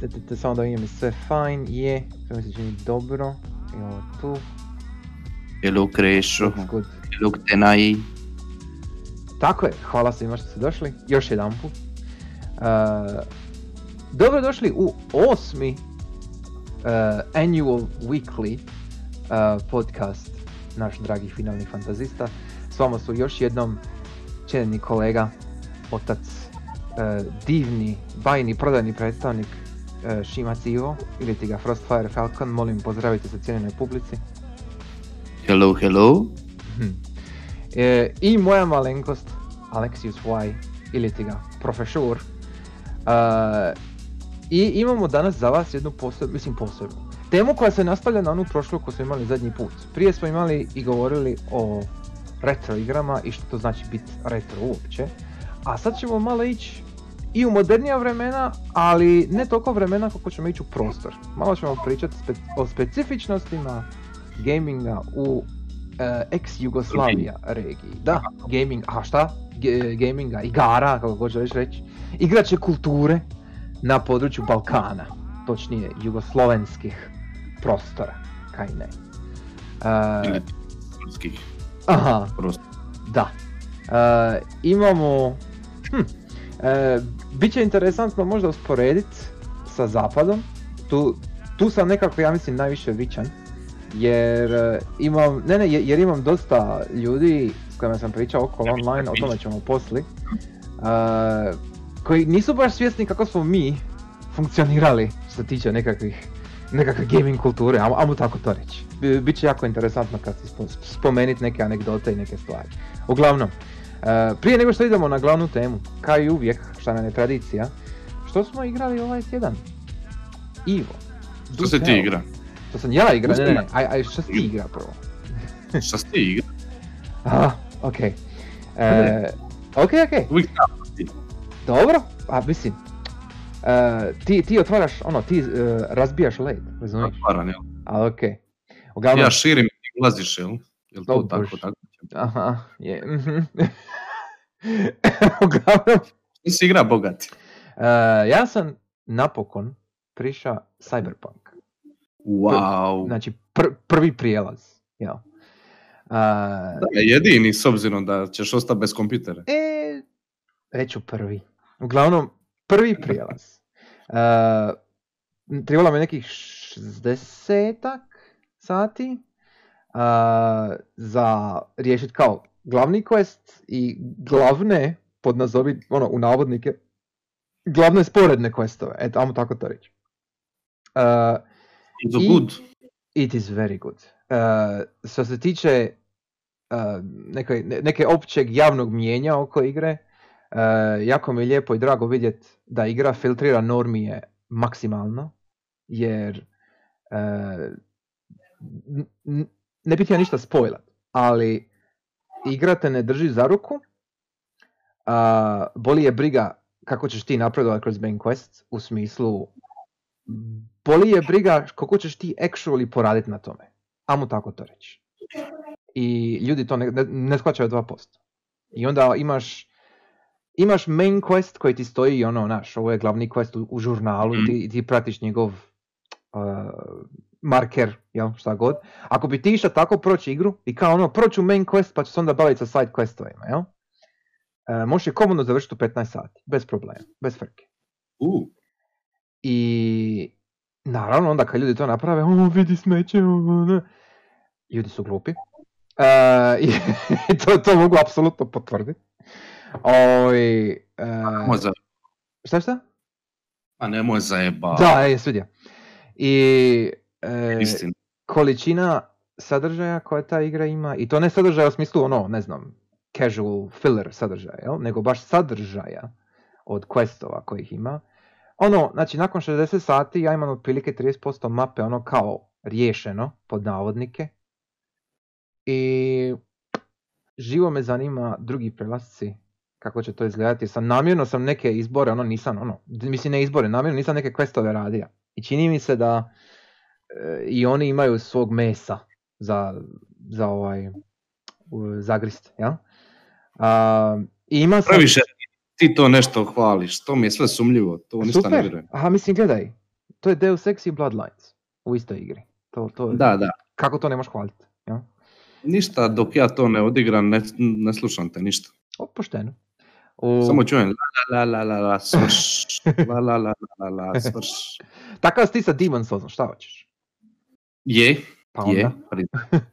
te, te, samo da vidim sve fine, je, sve mi se čini dobro. I ovo tu, Krešo, looks good. hello Tenai. Tako je, hvala svima što ste došli, još jedan put. dobro došli u osmi uh, annual weekly uh, podcast naš dragi finalni fantazista. S vama su još jednom čedni kolega, otac, uh, divni, bajni, prodajni predstavnik uh, Šima Civo ili ti ga Frostfire Falcon, molim pozdravite se cijenjenoj publici. Hello, hello. Mhm. E, I moja malenkost, Alexius Y, ili ti ga profesor. E, I imamo danas za vas jednu posebnu, mislim posebnu, temu koja se nastavlja na onu prošlu koju smo imali zadnji put. Prije smo imali i govorili o retro igrama i što to znači biti retro uopće. A sad ćemo malo ići i u modernija vremena, ali ne toliko vremena kako ćemo ići u prostor. Malo ćemo pričati spe- o specifičnostima gaminga u eh, ex-Jugoslavija regiji. Da, gaming, a šta? Ge- gaminga, igara, kako god želiš reći. Igrače kulture na području Balkana, točnije jugoslovenskih prostora, kaj ne. Turskih aha, da. E, imamo... Hm, e, Biće interesantno možda usporediti sa zapadom. Tu, tu sam nekako, ja mislim, najviše vičan. Jer e, imam, ne ne, je- jer imam dosta ljudi s kojima sam pričao okolo online, o tome ćemo posli. e, koji nisu baš svjesni kako smo mi funkcionirali što se tiče nekakvih nekakve gaming kulture, ajmo, ajmo tako to reći. Bi- Biće jako interesantno kad se spo- spomenit neke anegdote i neke stvari. Uglavnom, prije nego što idemo na glavnu temu, kao i uvijek, šta nam je tradicija, što smo igrali ovaj tjedan? Ivo. Što se ti igra? Što sam ja igra, ne, ne, ne, aj, aj što si ti igra prvo? Šta si ti igra? Aha, okej. E, okej, okej, Uvijek dobro, a mislim, e, ti, ti otvaraš, ono, ti e, razbijaš led, razumiješ? Otvaran, jel? A okej. Uglavnom, Ja širim i ulaziš, jel? Jel to O, tako, tako? Aha, je, mhm. Uglavnom, si igra bogati? e, ja sam napokon priša Cyberpunk. Wow. Znači, pr- prvi prijelaz, jel? E, Da, jedini s obzirom da ćeš ostati bez kompjutera. E, reću prvi. Uglavnom, prvi prijelaz. Uh, trebalo mi nekih 60 sati uh, za riješiti kao glavni quest i glavne, pod nazovi, ono, u navodnike, glavne sporedne questove. Eto, ajmo tako to reći. Uh, Is it I- good? It is very good. Uh, što se tiče uh, neke, ne- neke općeg javnog mijenja oko igre, uh, jako mi je lijepo i drago vidjeti da igra filtrira normije maksimalno, jer uh, n- ne bih ja ništa spojlat, ali igra te ne drži za ruku, a boli je briga kako ćeš ti napredovati kroz main quest, u smislu boli je briga koliko ćeš ti actually poraditi na tome. Amo tako to reći. I ljudi to ne, ne, ne shvaćaju 2%. I onda imaš imaš main quest koji ti stoji ono, naš, ovo je glavni quest u, u žurnalu i ti, i ti pratiš njegov uh, marker, jel, šta god. Ako bi ti išao tako proći igru i kao ono, proću main quest pa ću se onda baviti sa side questovima, jel? Uh, možeš je komodno završiti u 15 sati, bez problema, bez frke. U, I naravno onda kad ljudi to naprave, o vidi smeće, o, ne. ljudi su glupi. E, I to, to mogu apsolutno potvrditi. Oj, e, šta šta? A nemoj zajeba. Da, je svidio. I e, Istina. količina sadržaja koja ta igra ima, i to ne sadržaja u smislu ono, ne znam, casual filler sadržaja, jel? nego baš sadržaja od questova kojih ima. Ono, znači nakon 60 sati ja imam otprilike 30% mape ono kao riješeno, pod navodnike. I živo me zanima drugi prelasci, kako će to izgledati. Sam namjerno sam neke izbore, ono nisam, ono, mislim ne izbore, namjerno nisam neke questove radio. I čini mi se da i oni imaju svog mesa za, za ovaj zagrist, jel? A, i ima sam, Previše, ti to nešto hvališ, to mi je sve sumljivo, to ništa Super. ne vjerujem. Aha, mislim, gledaj, to je Deus Ex i Bloodlines u istoj igri. To, to, Da, da. Kako to ne možeš hvaliti? Ja? Ništa dok ja to ne odigram, ne, ne slušam te ništa. O, pošteno. U... Samo čujem la la la la la svrš, la la la la la svrš. Takav si ti sa Demon Soulsom, šta hoćeš? Je, Pa je, onda. pri-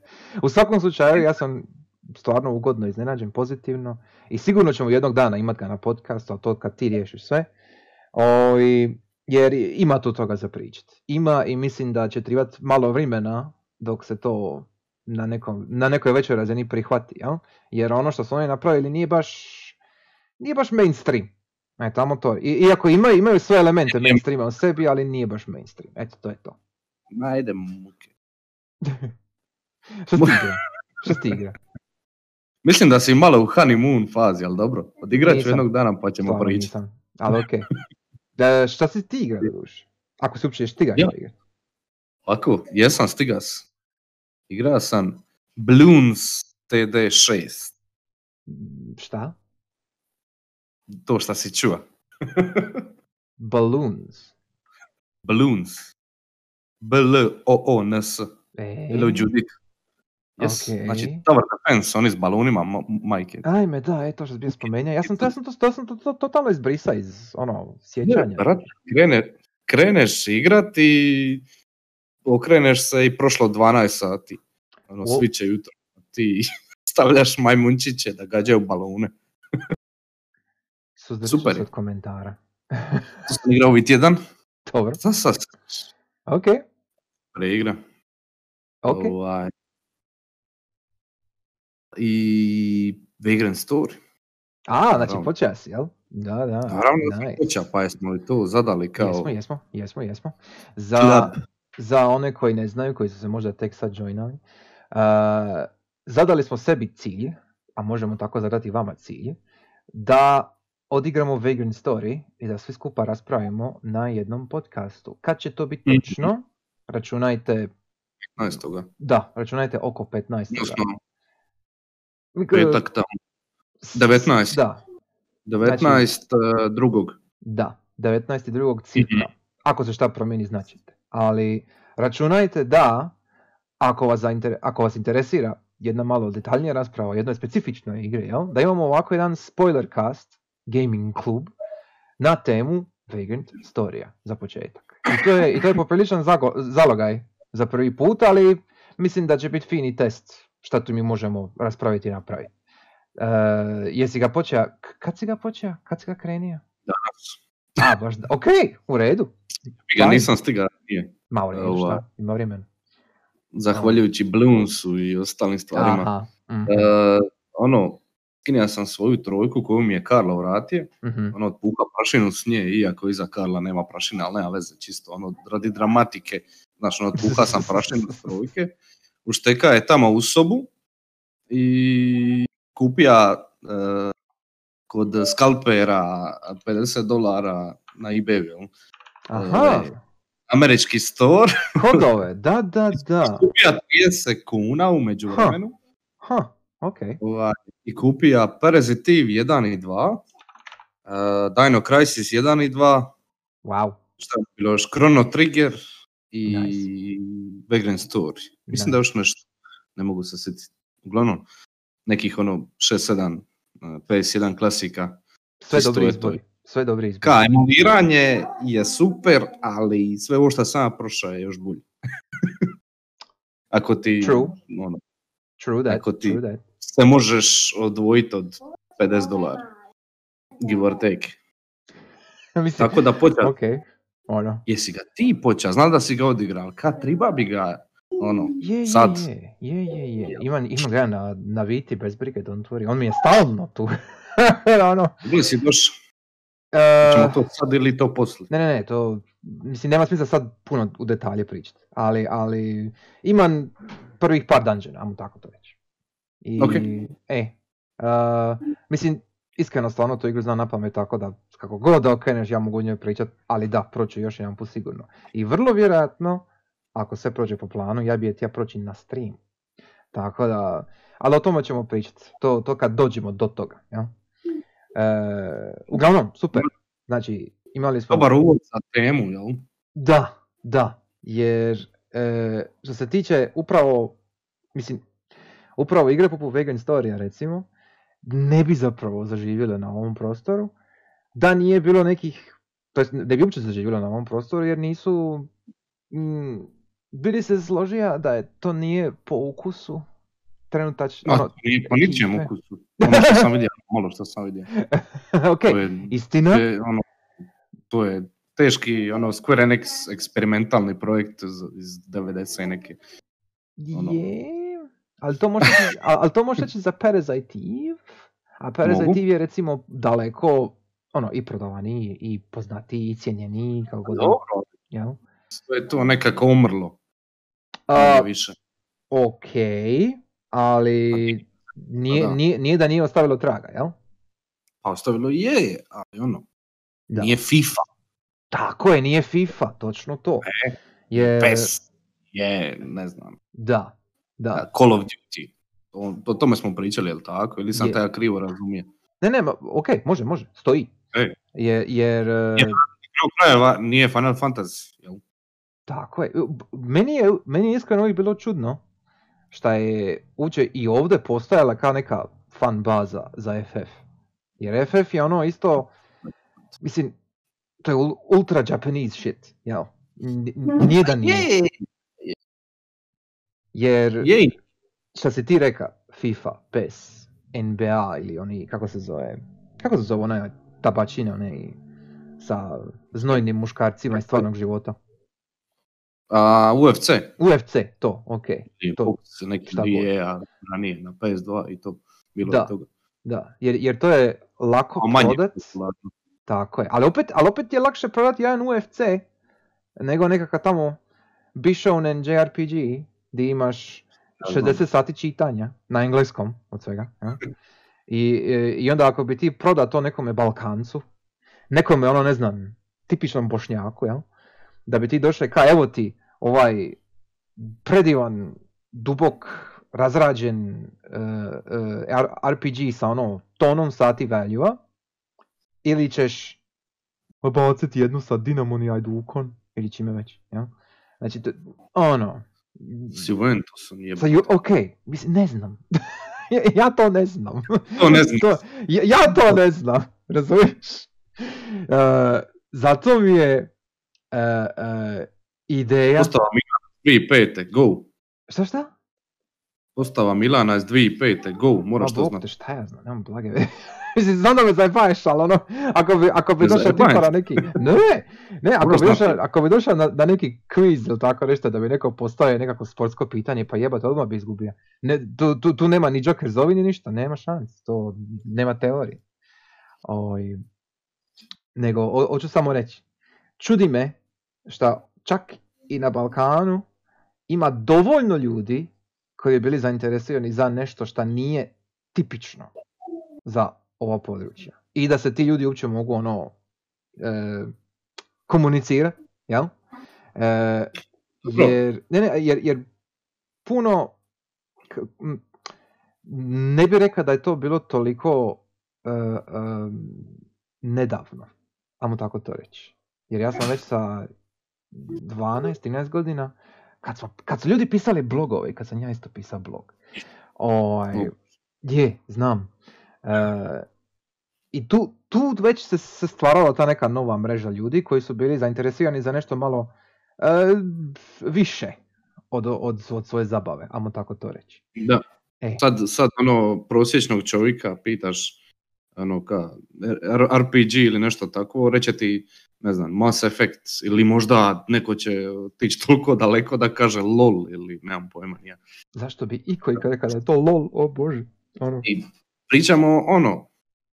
U svakom slučaju, ja sam stvarno ugodno iznenađen, pozitivno i sigurno ćemo jednog dana imati ga na podcastu, ali to kad ti riješiš sve. O, i- jer ima tu toga za pričat. Ima i mislim da će trebati malo vremena dok se to na, nekom, na nekoj većoj razini prihvati, jel? Jer ono što su oni napravili nije baš, nije baš mainstream. E, tamo to. I, iako imaju, imaju sve elemente mainstreama u sebi, ali nije baš mainstream. Eto, to je to. Ajde muke. Što si ti igra? Što si ti igra? Mislim da si malo u honeymoon fazi, ali dobro. Odigrat ću jednog dana pa ćemo pričati. nisam. Ali okej. Da, šta si ti igra, duš? Ako se uopće još ti ga Ja. igra. Ovako, jesam stigas. Igrao sam Bloons TD6. Mm, Šta? To šta si čuo. Balloons. Bloons. B-L-O-O-N-S. E, Judith. Yes. Okej. Znači, Tower Defense, oni s balonima, ma- majke. Ajme, da, e, to što si bio spomenuo. Ja sam to, ja sam to, to, sam to, to, totalno izbrisa iz, ono, sjećanja. Brat, krene, kreneš igrat i okreneš se i prošlo 12 sati. Ono, O. svi će jutro. Ti stavljaš majmunčiće da gađaju balone. Super od komentara. To sam igrao ovaj tjedan. Dobro, Sad sad ok, preigra. ok. Ovaj. I Vagrant Story. A, znači naravno. počeo si, jel? Da, da. Naravno nice. počeo, pa jesmo li to zadali kao Jesmo, jesmo, jesmo, jesmo. Za, klub. za one koji ne znaju, koji su se možda tek sad joinali, uh, zadali smo sebi cilj, a možemo tako zadati vama cilj, da odigramo Vagrant Story i da svi skupa raspravimo na jednom podcastu. Kad će to biti Mhm. točno? Računajte, 15. da, računajte oko 15. Odnosno, petak tamo. 19. Da, 19. eh, drugog. Da, 19.2. cifra. Ako se šta promijeni, značite. Ali računajte da, ako vas, zainter- ako vas interesira jedna malo detaljnija rasprava o jednoj specifičnoj igri, jel? da imamo ovako jedan spoiler cast, gaming klub, na temu Vagrant Storija, za početak. I to je, i to je popriličan zago- zalogaj za prvi put, ali mislim da će biti fini test šta tu mi možemo raspraviti i napraviti. E, jesi ga počeo, kad si ga počeo? Kad si ga krenio? Danas. A, baš da, ok, u redu. Ja nisam stigao nije. Ma u redu, šta, ima vremena. Zahvaljujući Bloonsu i ostalim stvarima. Aha, mhm, Eh, ono, skinio sam svoju trojku koju mi je Karlo vratio. mhm. Ono, otpuha prašinu s nje, iako iza Karla nema prašine, ali nema veze, čisto ono, radi dramatike. Znači, ono, otpuha sam prašinu s trojke. Ušteka je tamo u sobu i kupija eh, kod skalpera 50 dolara na ebayu. Aha, Ovaj, Američki store, kodove, da, da, da. kupija 30 kuna u međuvremenu. Ha, ok. Ovaj, I kupija Parasitive 1 i 2, uh, Dino Crisis 1 i 2, Wow, šta je bilo još, Chrono Trigger i Nice. Vagrant Story. Mislim Nice. da još nešto, ne mogu se sjetiti. Uglavnom, nekih ono 6-7 uh, PS1 klasika. sve dobri je to. izbori. Sve dobri izbori. Ka, emuliranje je super, ali sve ovo što sam prošao je još bolje. Ako ti True. ono, True that, Ako ti- true that. se možeš odvojiti od 50 dolara. Give or take. Mislim, Tako da počeo, ok, ono. jesi ga ti počeo, znam da si ga odigrao, kad treba bi ga, ono, Je, sad. je, je, je, je. Imam, imam ga na, na viti bez brige, don't worry. On mi je stalno tu. ono, Gdje si došao? e, Ćemo to sad ili to poslije? Ne, ne, ne, to, mislim, nema smisla sad puno u detalje pričati, ali, ali imam prvih par dungeona, ajmo tako to reći. I, Ok. e, uh, mislim, iskreno stvarno to igru znam na pamet, tako da kako god da okreneš ja mogu o njoj pričat, ali da, proću još jedan put sigurno. I vrlo vjerojatno, ako sve prođe po planu, ja bi je htio proći na stream. Tako da, ali o tome ćemo pričati, to, to kad dođemo do toga. Ja? uglavnom, super. Znači, imali smo... Dobar uvod za temu, jel? Da, da, jer e, što se tiče upravo, mislim, upravo igre poput Vegan Story recimo, ne bi zapravo zaživjele na ovom prostoru, da nije bilo nekih, to jest ne bi uopće zaživjelo na ovom prostoru jer nisu, mm, bili se složija da je to nije po ukusu trenutačno. Ono, nije po ukusu. Ono što sam vidio, malo što sam vidio. ok, istina. To je, ono, to je teški ono Square Enix eksperimentalni projekt iz 90 i neke. Ono. Je, ali to može ali to može za Parasite Eve, a Parasite Eve je recimo daleko ono i prodavaniji i poznatiji i cijenjeniji kako god. Dobro. Jel? Sve je to nekako umrlo. A, više. Ok, ali nije, nije, nije da nije ostavilo traga, jel? Pa ostavilo je, ali ono, da. nije FIFA. Tako je, nije FIFA, točno to. E, je... PES je, ne znam. Da, da. Call of Duty. O, o tome smo pričali, jel tako? Ili sam taj krivo razumije? Ne, ne, ok, može, može, stoji. E. Je, jer... Je, krajeva nije Final Fantasy, jel? Tako je. Meni je, meni je iskreno uvijek bilo čudno šta je uopće i ovdje postojala kao neka fan baza za FF. Jer FF je ono isto, mislim, to je ultra Japanese shit, jel? Nije da nije. Jer, što si ti reka, FIFA, PES, NBA ili oni, kako se zove, kako se zove onaj tabačina, onaj sa znojnim muškarcima iz stvarnog života? A, UFC. UFC, to, ok. I to, neki dvije, a ranije na PS2 i to bilo da, toga. Da, jer, jer to je lako prodat. Tako je, ali opet, ali opet je lakše prodati jedan UFC nego nekakav tamo Bishonen JRPG gdje imaš 60 sati čitanja na engleskom od svega. Ja? I, I onda ako bi ti prodao to nekome Balkancu, nekome ono ne znam, tipičnom Bošnjaku, jel? da bi ti došli ka evo ti ovaj predivan, dubok, razrađen uh, uh, RPG sa ono tonom sati value ili ćeš baciti jednu sa Dinamon i Ajdukon ili čime već, ja? Znači, to, ono... S Juventusom je... Sa, ok, mislim, ne znam. ja to ne znam. To ne znam. to, ja, ja, to ne znam, razumiješ? Uh, zato mi je uh, uh, ideja... Postava Milana 2005. Go. Šta šta? Postava Milana iz 2005. Go, moraš to znati. Šta ja znam, nemam blage Mislim, znam da me zajebaješ, ali ono, ako bi, ako bi došao tipa na neki, ne, ne, ako bi došao, ako bi došao na, na neki quiz ili tako nešto, da bi neko postoje nekako sportsko pitanje, pa jebate, odmah bi izgubio. Ne, tu, tu, tu nema ni Joker zovi ni ništa, nema šans, to nema teorije. Oj, nego, hoću samo reći, čudi me što čak i na Balkanu ima dovoljno ljudi koji bili zainteresirani za nešto što nije tipično za ova područja. I da se ti ljudi uopće mogu ono e, komunicirati, jel? E, jer, ne, ne, jer, jer puno ne bih rekao da je to bilo toliko e, e, nedavno, ajmo tako to reći. Jer ja sam već sa 12-13 godina, kad, smo, kad su ljudi pisali blogove, kad sam ja isto pisao blog, ovaj, je, znam, E, I tu, tu već se, se stvarala ta neka nova mreža ljudi koji su bili zainteresirani za nešto malo e, više od, od, od svoje zabave, ajmo tako to reći. Da. E. Sad, sad ono prosječnog čovjeka pitaš ono ka RPG ili nešto tako, reće ti ne znam, Mass Effect ili možda neko će tići toliko daleko da kaže LOL ili nemam pojma ja. Zašto bi iko i kada je to LOL, o bože. Ono. I pričamo ono,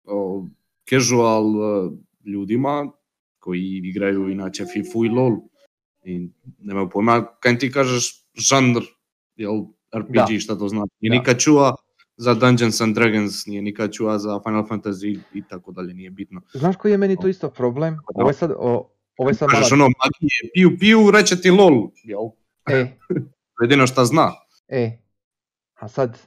o casual e, ljudima koji igraju inače FIFU i LOL i nemaju pojma kaj ti kažeš žanr, jel, RPG, da. šta to znači. Nije nikad čuva za Dungeons and Dragons, nije nikad čuva za Final Fantasy i tako dalje, nije bitno. Znaš koji je meni to isto problem? Ovo je sad, o, ovo je sad Kažeš ono, magije, piju, piju, reće ti LOL, jel? E. Jedino šta zna. E, a sad,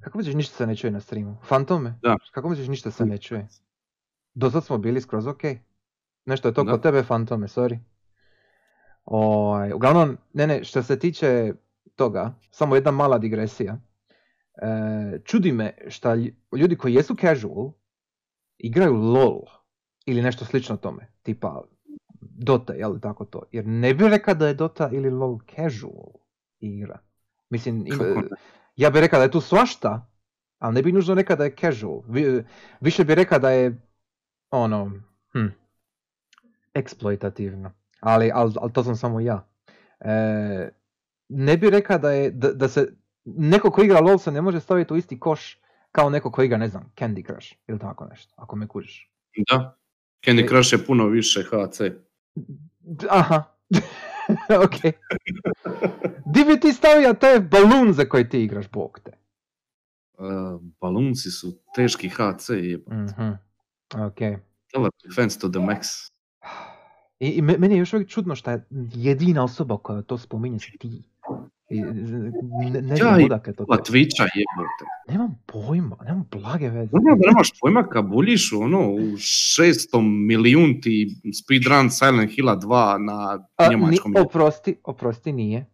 Kako misliš ništa se ne čuje na streamu? Fantome? Da. Kako misliš ništa se ne čuje? Do sad smo bili skroz ok. Nešto je to Da. kod tebe fantome, sorry. Ovaj, uglavnom, ne ne, što se tiče toga, samo jedna mala digresija. E, čudi me šta lj- ljudi koji jesu casual igraju LOL ili nešto slično tome, tipa Dota, jel tako to? Jer ne bih rekao da je Dota ili LOL casual igra. Mislim, ja bih rekao da je tu svašta, ali ne bih nužno rekao da je casual. Vi- više bih rekao da je ono, hm, eksploitativno. Ali, ali, ali to sam samo ja. E, ne bih rekao da je, da, da se, neko ko igra LOL se ne može staviti u isti koš kao neko ko igra, ne znam, Candy Crush ili tako nešto, ako me kužiš. Da. Candy Crush je puno više HC. Aha. ok. Di bi ti stavio te balun za koje ti igraš, bog te? Uh, balunci su teški HC je Mhm. Ok. Defense to the max. I, i me- meni je još uvijek čudno šta je jedina osoba koja to spominje si ti. I, ne, ne Ja znam odakle to tebi. Twitcha jebote. Nemam pojma, nemam blage veze. Ono da nemaš pojma kad buljiš ono u 600 milijunti speedrun Silent Hilla 2 na A, ni, njemačkom. jeziku. oprosti, oprosti nije.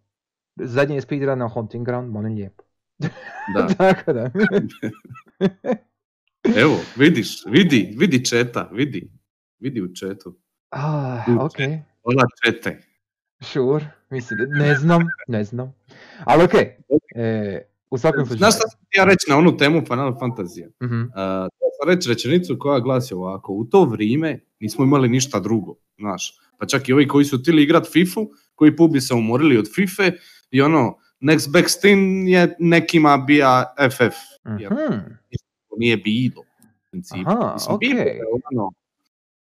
Zadnji je speedrun na Haunting Ground, molim lijepo. Da. Tako da. Evo, vidiš, vidi, vidi četa, vidi. Vidi u četu. ah, U ok, Hvala čete. sure. Mislim, ne znam, ne znam. Ali ok, e, u svakom slučaju. Znaš šta sam ja reći na onu temu Final Fantasy? Mhm, Uh, sam reći rečenicu koja glasi ovako, u to vrijeme nismo imali ništa drugo, znaš. Pa čak i ovi koji su htjeli igrat FIFU, koji pubi se umorili od FIFA i ono, next thing je nekima bija FF. Ja. mhm. Nije bilo. u principu. Aha, Mislim, ok. bilo je ono,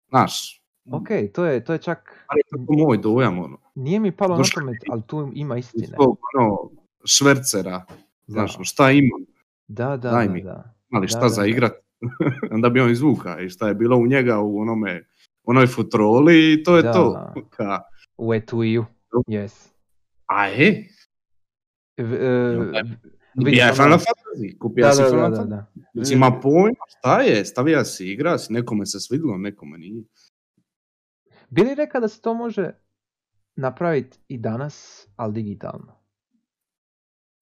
znaš, Ok, to je, to je čak, ali je to moj dojam, ono, nije mi palo na Došlo pamet, ali tu ima istine. tog, ono, švercera, znaš, Da. ono, šta imam, Da, da, daj da, mi. da. ali Da, šta da, za da. igrat, onda bi on izvuka i šta je bilo u njega u onome, onoj futroli i to je Da. to. Ka, U etuiju, yes. a e, e, Da. vidim, ja je ono- Final Fantasy, kupio da, si da, Final da, da, Fantasy. da. Znači, ima pojma, šta je, stavija si, igra si, nekome se svidilo, nekome nije. Bi li rekao da se to može napraviti i danas, ali digitalno?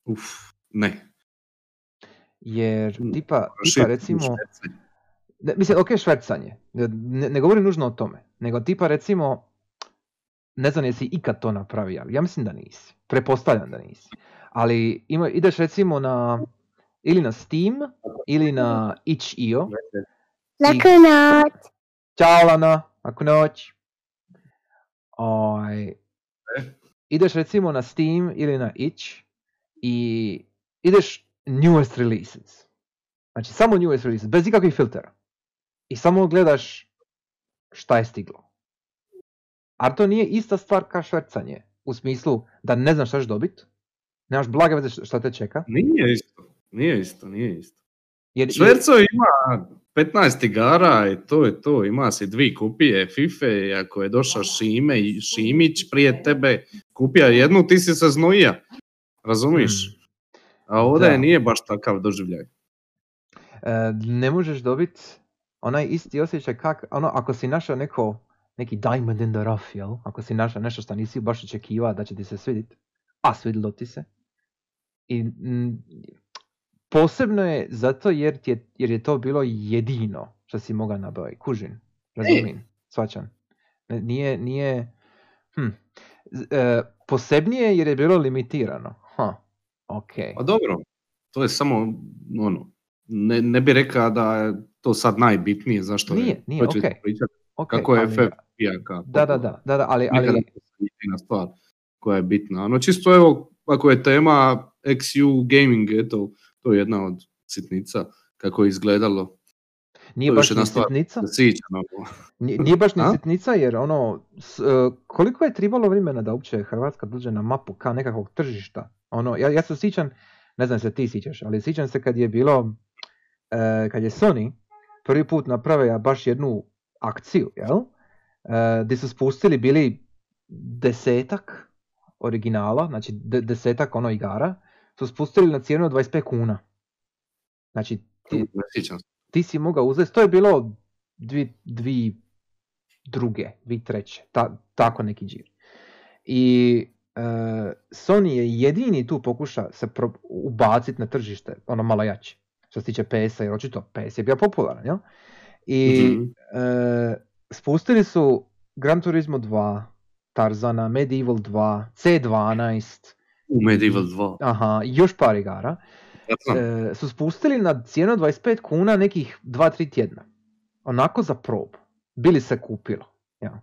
Uf, ne. Jer tipa, tipa recimo, ne, mislim, ok, švercanje, ne, ne govorim nužno o tome, nego tipa recimo, ne znam jesi ikad to napravio, ja mislim da nisi, pretpostavljam da nisi, ali ima, ideš recimo na, ili na Steam, ili na itch.io, Laku noć. Ćao Lana, laku noć. Oj, E? Ideš recimo na Steam ili na itch i ideš newest releases. Znači samo newest releases, bez ikakvih filtera. I samo gledaš šta je stiglo. A to nije ista stvar kao švercanje. U smislu da ne znaš šta ćeš dobit, nemaš blage veze šta te čeka. Nije isto, nije isto, nije isto. Jer, Šverco ima 15 igara i to je to, ima si dvi kupije FIFA i ako je došao Šime i Šimić prije tebe kupija jednu, ti si se znojija, razumiješ? A ovdje Da. nije baš takav doživljaj. E, ne možeš dobiti onaj isti osjećaj kak, ono, ako si našao neko, neki diamond in the rough, jel? Ako si našao nešto što nisi baš očekivao da će ti se svidit, a svidilo ti se. I posebno je zato jer, ti je, jer je to bilo jedino što si mogao nabaviti. Kužin, razumijem, svačam. Ne, Nije, nije, hm. E, posebnije jer je bilo limitirano. Ha, ok. Pa dobro, to je samo ono, ne, ne bi rekao da je to sad najbitnije, zašto Nije, je, nije, okej. pričati ok, kako je FF pijaka. Da, da, da, da, da, ali, ali jedina stvar koja je bitna. Ono čisto evo, ako je tema XU Gaming, eto, to je jedna od sitnica kako je izgledalo. nije to baš ni sitnica, nije, nije baš ni sitnica jer ono, s- e, koliko je trebalo vremena da uopće Hrvatska dođe na mapu kao nekakvog tržišta? Ono, ja, ja se sjećam, ne znam se ti sjećaš, ali sjećam se kad je bilo, e, kad je Sony prvi put napravio baš jednu akciju, jel? E, gdje su spustili bili desetak originala, znači de- desetak ono igara, su spustili na cijenu od 25 kuna. Znači, ti, ti si mogao uzeti, to je bilo dvi, dvi druge, dvi treće, ta, tako neki džir. I e, Sony je jedini tu pokuša se pro, ubaciti na tržište, ono malo jače, što se tiče PS-a, jer očito PS je bio popularan, jel? I Mhm. e, spustili su Gran Turismo 2, Tarzana, Medieval 2, C12, U Medieval 2. aha, još par igara e, su spustili na cijenu 25 kuna nekih 2-3 tjedna. Onako za probu. Bili se kupilo. Ja.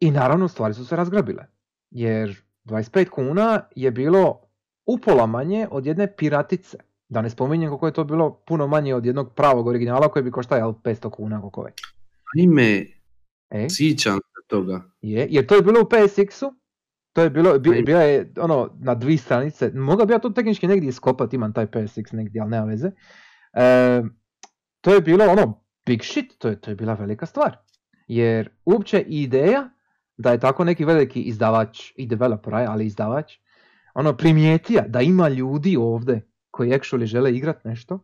I naravno stvari su se razgrabile. Jer 25 kuna je bilo upola manje od jedne piratice. Da ne spominjem koliko je to bilo puno manje od jednog pravog originala koji bi koštao jel, 500 kuna koliko već. Ime, E, sjećam se toga. je, jer to je bilo u PSX-u, to je bilo, bila je ono na dvije stranice, mogao bi ja to tehnički negdje iskopati, imam taj PSX negdje, ali nema veze. E, to je bilo ono big shit, to je, to je bila velika stvar. Jer uopće ideja da je tako neki veliki izdavač i developer, ali izdavač, ono primijetija da ima ljudi ovdje koji actually žele igrat nešto.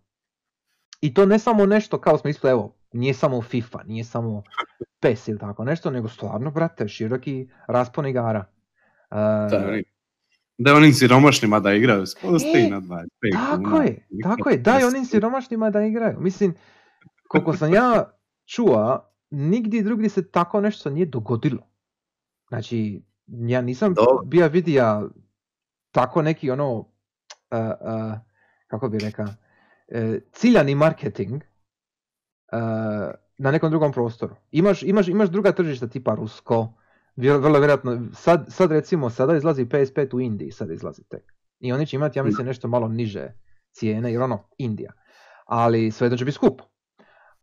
I to ne samo nešto kao smo isto, evo, nije samo FIFA, nije samo PES ili tako nešto, nego stvarno, brate, široki raspon igara. E, Da, oni- da onim siromašnima da igraju, spusti E, na 25 Tako kuna. je, tako je, daj onim siromašnima da igraju. Mislim, koliko sam ja čuo, nigdje drugdje se tako nešto nije dogodilo. Znači, ja nisam Dobro. bio vidio tako neki ono, uh, uh, kako bi rekao, uh, ciljani marketing uh, na nekom drugom prostoru. Imaš, imaš, imaš druga tržišta tipa Rusko, vrlo vjerojatno, sad, sad recimo, sada izlazi PS5 u Indiji, sad izlazi tek. I oni će imati, ja mislim, nešto malo niže cijene, jer ono, Indija. Ali sve to će biti skupo.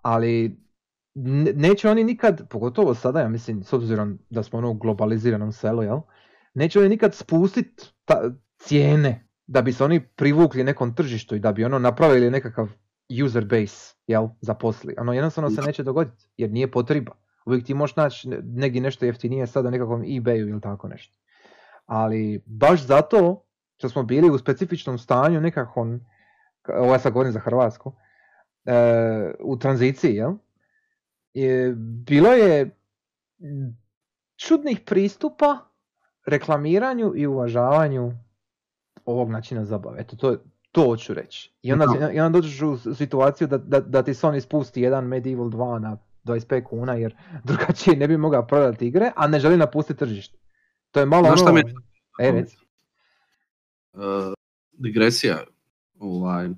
Ali ne- neće oni nikad, pogotovo sada, ja mislim, s obzirom da smo ono u globaliziranom selu, jel? Neće oni nikad spustit ta, cijene da bi se oni privukli nekom tržištu i da bi ono napravili nekakav user base, jel, zaposli. Ono jednostavno se neće dogoditi, jer nije potreba. Uvijek ti možeš naći ne- negdje nešto jeftinije sada na nekakvom ebayu ili tako nešto. Ali baš zato što smo bili u specifičnom stanju nekakvom, ka- ovo ja sad govorim za Hrvatsku, e, u tranziciji, jel? Je, bilo je čudnih pristupa reklamiranju i uvažavanju ovog načina zabave. Eto, to, to hoću reći. I onda, Da. i onda dođeš u situaciju da, da, da ti Sony spusti jedan Medieval 2 na 25 kuna jer drugačije ne bi mogao prodati igre, a ne želi napustiti tržište. To je malo Znaš ono... mi E, reci. uh, digresija. Ovaj.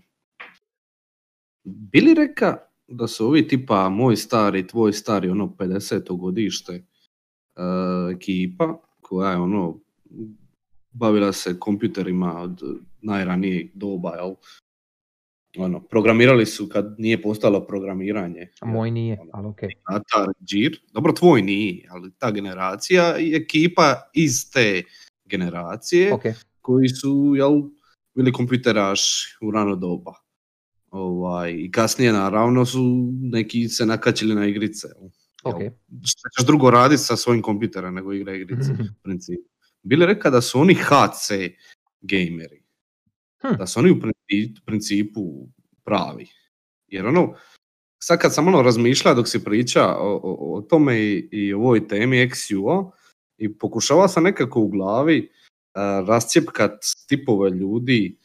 Bili reka da su ovi tipa moj stari, tvoj stari, ono 50. godište uh, ekipa koja je ono bavila se kompjuterima od najranijeg doba, jel? Ono, programirali su kad nije postalo programiranje. A moj nije, Ono, ali okej. Atar, Džir, dobro tvoj nije, ali ta generacija i ekipa iz te generacije Ok, koji su jel, bili kompjuteraši u rano doba. Ovaj, I kasnije naravno su neki se nakačili na igrice. jel. ok. Šta ćeš drugo raditi sa svojim kompjuterom nego igra igrice u principu. Bili reka da su oni HC gameri. Hm. Da su oni u princi- principu pravi. Jer ono, sad kad sam ono razmišljao dok si priča o, o, o tome i, i ovoj temi XUO i pokušavao sam nekako u glavi uh, rascijepkat tipove ljudi,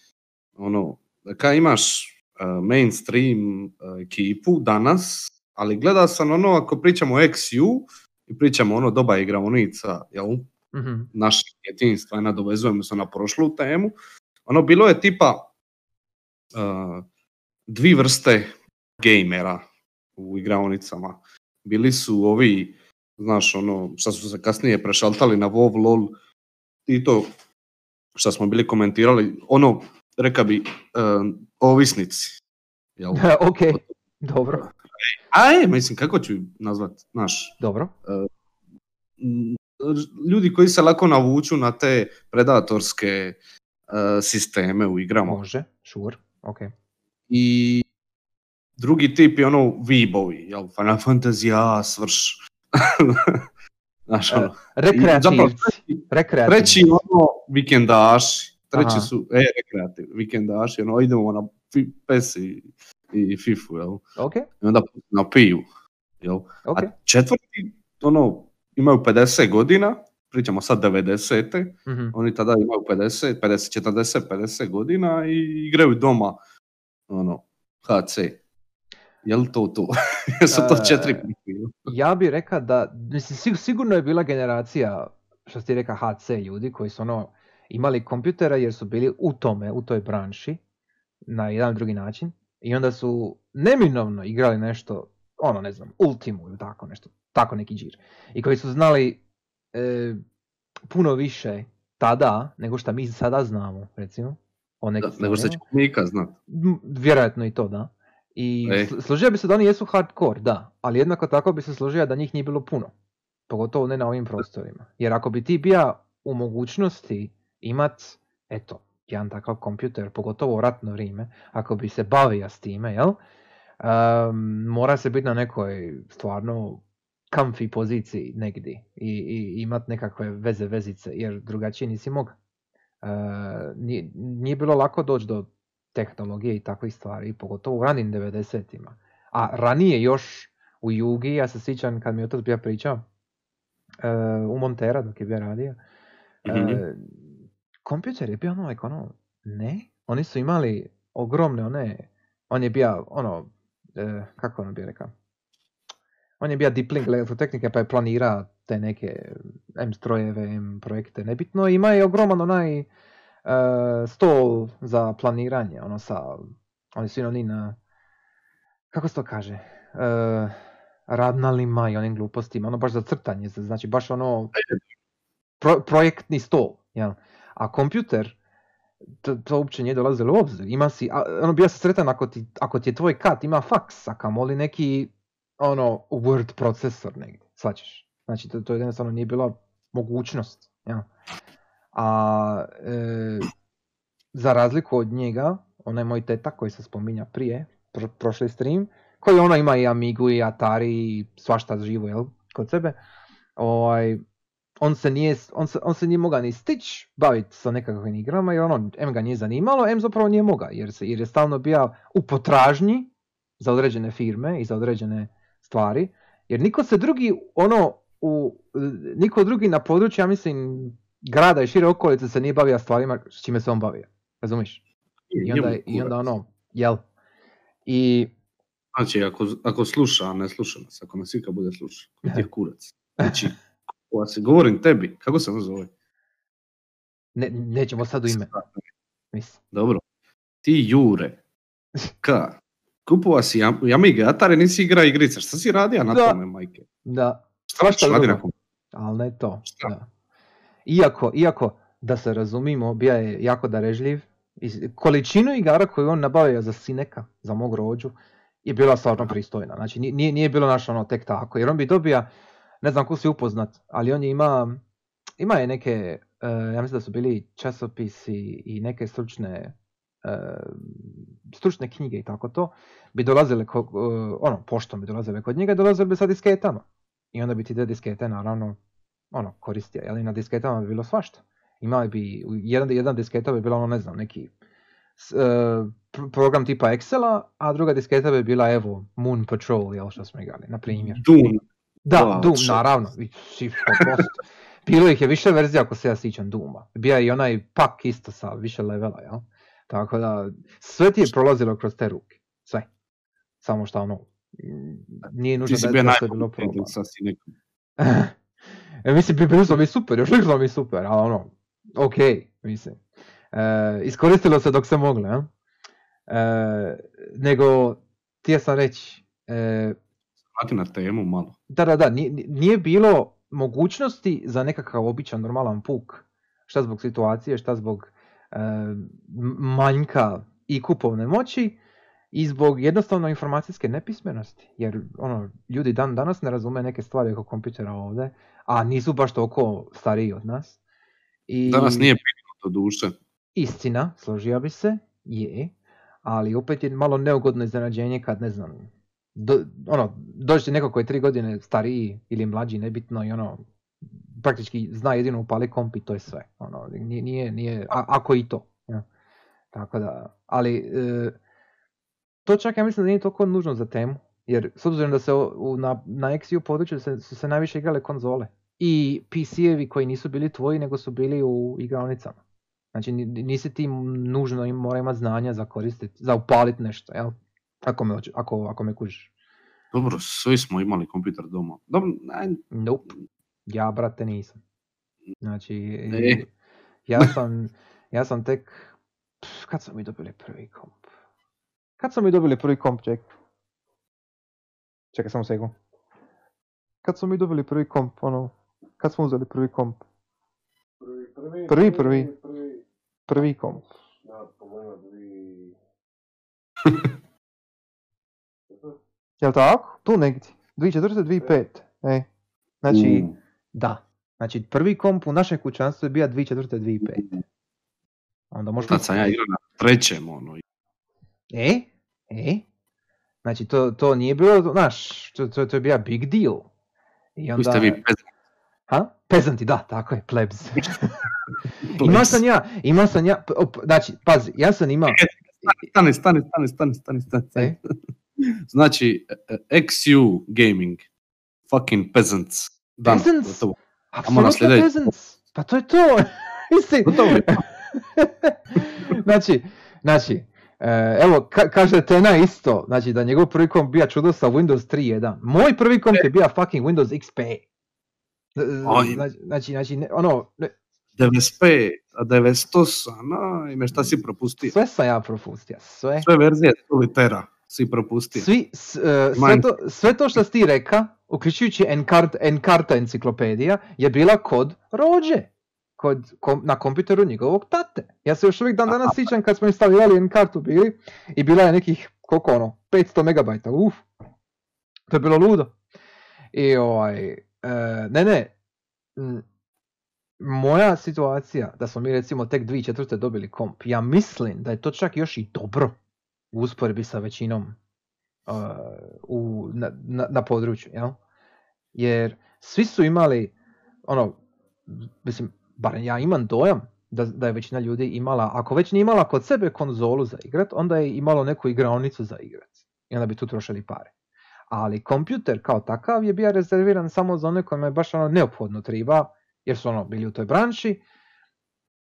ono, da kaj imaš uh, mainstream uh, ekipu danas, ali gledao sam ono, ako pričamo o XU i pričamo ono doba igraonica, jel, Mhm. našeg djetinjstva i nadovezujemo se na prošlu temu, ono bilo je tipa uh, dvi vrste gamera u igraonicama. Bili su ovi, znaš, ono, što su se kasnije prešaltali na WoW, LoL, i to što smo bili komentirali, ono, reka bi, uh, ovisnici. Jel? ok, dobro, A je, mislim, kako ću nazvat, znaš, dobro. m, ljudi koji se lako navuču na te predatorske e, sisteme u igrama. Može, sure, ok. I drugi tip je ono Weebovi, jel, Final Fantasy A, svrš. Znaš, E, ono. Rekreativci, Zapravo, treći- rekreativci. treći ono vikendaši, treći Aha. su, e, rekreativ, vikendaši, ono, idemo na PES i, i FIFU, jel? Ok, I onda na piju, jel? ok. A četvrti, ono, imaju 50 godina, pričamo sad 90. Mhm. Oni tada imaju 50, 50, 40, 50 godina i igraju doma, ono, HC. Je li to to? Jesu to E, četiri profila? Ja bih rekao da, mislim, sig- sigurno je bila generacija, što ti rekao, HC ljudi koji su ono, imali kompjutera jer su bili u tome, u toj branši, na jedan drugi način. I onda su neminovno igrali nešto, ono ne znam, Ultimu ili tako nešto, tako neki džir. I koji su znali e, puno više tada nego što mi sada znamo, recimo. O Da, nego što će stvarima. Mika znat. Vjerojatno i to, da. I E. sl- složio bi se da oni jesu hardcore, da, ali jednako tako bi se složio da njih nije bilo puno. Pogotovo ne na ovim prostorima. Jer ako bi ti bio u mogućnosti imat, eto, jedan takav kompjuter, pogotovo u ratno vrijeme, ako bi se bavio s time, jel? em, mora se biti na nekoj stvarno comfy poziciji negdje i, i imat nekakve veze vezice, jer drugačije nisi mogao. E, nije, nije bilo lako doći do tehnologije i takvih stvari, pogotovo u ranim 90-ima. A ranije još u Jugi, ja se sjećam kad mi je otac bio pričao, e, u Montera dok je bio radio, e, Mhm. kompjuter je bio ono, like, ono, ne, oni su imali ogromne one, on je bio ono, e, kako ono bi rekao, on je bio dipling elektrotehnike pa je planira te neke M strojeve, M projekte, nebitno, ima je ogroman onaj e, stol za planiranje, ono sa, oni su oni na, kako se to kaže, e, radnalima i onim glupostima, ono baš za crtanje, znači baš ono pro- projektni stol, jel? A kompjuter, to, to uopće nije dolazilo u obzir. Ima si, a, ono bio sam sretan ako ti, ako ti je tvoj kat ima faks, a kamoli neki ono word procesor negdje, svačaš. Znači to, to jednostavno nije bila mogućnost. Jel? A e, za razliku od njega, onaj moj teta koji se spominja prije, pro, prošli stream, koji ono ima i Amigu i Atari i svašta živo, jel, kod sebe, ovaj, on se nije, on se, on se nije mogao ni stić baviti sa nekakvim igrama, jer ono, M ga nije zanimalo, M zapravo nije mogao, jer, jer je stalno bio u potražnji za određene firme i za određene stvari, jer niko se drugi, ono, u, niko drugi na području, ja mislim, grada i šire okolice se nije bavio stvarima s čime se on bavio, razumiš? I onda, i onda ono, jel? I Znači, ako, ako sluša, a ne sluša nas, ako nas ikad bude sluša, ti je kurac. Znači, ako se govorim tebi, kako se on zove? ne, nećemo sad u ime, mislim. Dobro. Ti Jure, ka, kupova si Am- Amiga, Atari nisi igra igrice, šta si radio na Da. tome, majke? Da, Šta ćeš radi na ali ne to. Šta? Da. Iako, iako, da se razumimo, bio je jako darežljiv. I količinu igara koju on nabavio za Sineka, za mog rođu, je bila stvarno pristojna. Znači ni- nije, nije bilo naš ono tek tako. Jer on bi dobija, ne znam ko si upoznat, ali on je ima, ima je neke, e, ja mislim da su bili časopisi i neke stručne, stručne knjige i tako to, bi dolazile, ko, e, ono, poštom bi dolazile kod njega, dolazile bi sa disketama. I onda bi ti te diskete naravno ono, koristio, ali na disketama bi bilo svašta. Imali bi, jedan, jedan disketa bi bila ono, ne znam, neki s- pr- program tipa Excela, a druga disketa bi bila, evo, Moon Patrol, jel što smo igrali, na primjer. Doom. Da, Da, Doom, što- naravno, i svi 100%. Bilo ih je više verzija ako se ja sjećam Dooma. Bio je i onaj pak isto sa više levela, jel? Tako da, sve ti je prolazilo kroz te ruke. Sve. Samo što ono, nije nužno Ti da, da sve bilo probano. e, mislim, smo mi super, još uvijek mi super, ali ono, ok, mislim. E, iskoristilo se dok se moglo, ja? E, nego, htio sam reći, e, na temu malo. da, da, da, nije, nije bilo mogućnosti za nekakav običan normalan puk. Šta zbog situacije, šta zbog manjka i kupovne moći i zbog jednostavno informacijske nepismenosti. Jer ono, ljudi dan danas ne razume neke stvari oko kompjutera ovdje, a nisu baš toliko stariji od nas. I Danas nije bitno do duše. Istina, složio bi se, je, ali opet je malo neugodno iznenađenje kad, ne znam, do, ono, dođe neko koji je tri godine stariji ili mlađi, nebitno, i ono, praktički zna jedino upali komp i to je sve. Ono, nije, nije, nije a- ako i to. Ja. Tako da, ali e, to čak ja mislim da nije toliko nužno za temu. Jer s obzirom da se u, na, na XU području se, su se najviše igrale konzole. I PC-evi koji nisu bili tvoji, nego su bili u igraonicama. Znači ni- nisi ti nužno im mora imati znanja za koristiti, za upaliti nešto, jel? Ako me, ako, ako me kužiš. Dobro, svi smo imali kompjuter doma. Dobro, aj, Nope. Ja, brate, nisam. Znači, E. ja sam, ja sam tek, pff, kad smo mi dobili prvi komp? Kad smo mi dobili prvi komp, ček? Čekaj, samo sekund. Kad smo mi dobili prvi komp, ono, kad smo uzeli prvi komp? Prvi, prvi. Prvi komp. Jel tako? Tu negdje. 2004. 2005. E. Znači, u, da. Znači, prvi komp u našem kućanstvu je bio 2004. 2005. Onda možda... tad sam ja igrao na trećem, ono. E? E? Znači, to, to nije bilo, znaš, to, to, to je bio big deal. I Vi onda... ste vi pez- Ha? Pezanti, da, tako je, plebs. imao sam ja, imao sam ja, op, znači, pazi, ja sam imao... Stani, stani, stani, stani, stani, stani. stani. E? Znači, e, e, XU Gaming, fucking peasants. Dan, Peasants? gotovo. Apsolutno peasants. Pa to je to. Gotovo je. znači, znači, evo, ka- kaže Tena isto, znači da njegov prvi komp bija čudo sa Windows 3.1. Moj prvi komp je bio fucking Windows XP. Znači, znači, znači ne- ono, ne, 95, a 98, no, ime šta si propustio? sve sam ja propustio, sve. Sve verzije solitera si propustio. Svi, s- e, sve, to, sve to što si ti reka, uključujući Enkart, Enkarta enciklopedija, je bila kod rođe. Kod, kom- na kompjuteru njegovog tate. Ja se još uvijek dan danas sjećam kad smo instalirali Enkartu bili i bila je nekih, koliko ono, 500 megabajta, uf. To je bilo ludo. I ovaj, e, ne ne, m, moja situacija da smo mi recimo tek 2004. dobili komp, ja mislim da je to čak još i dobro u usporedbi sa većinom uh, u, na, na, na području, jel? Jer svi su imali, ono, mislim, barem ja imam dojam da, da je većina ljudi imala, ako već nije imala kod sebe konzolu za igrat, onda je imalo neku igraonicu za igrat. I onda bi tu trošili pare. Ali kompjuter kao takav je bio rezerviran samo za one kojima je baš ono neophodno treba, jer su ono bili u toj branši,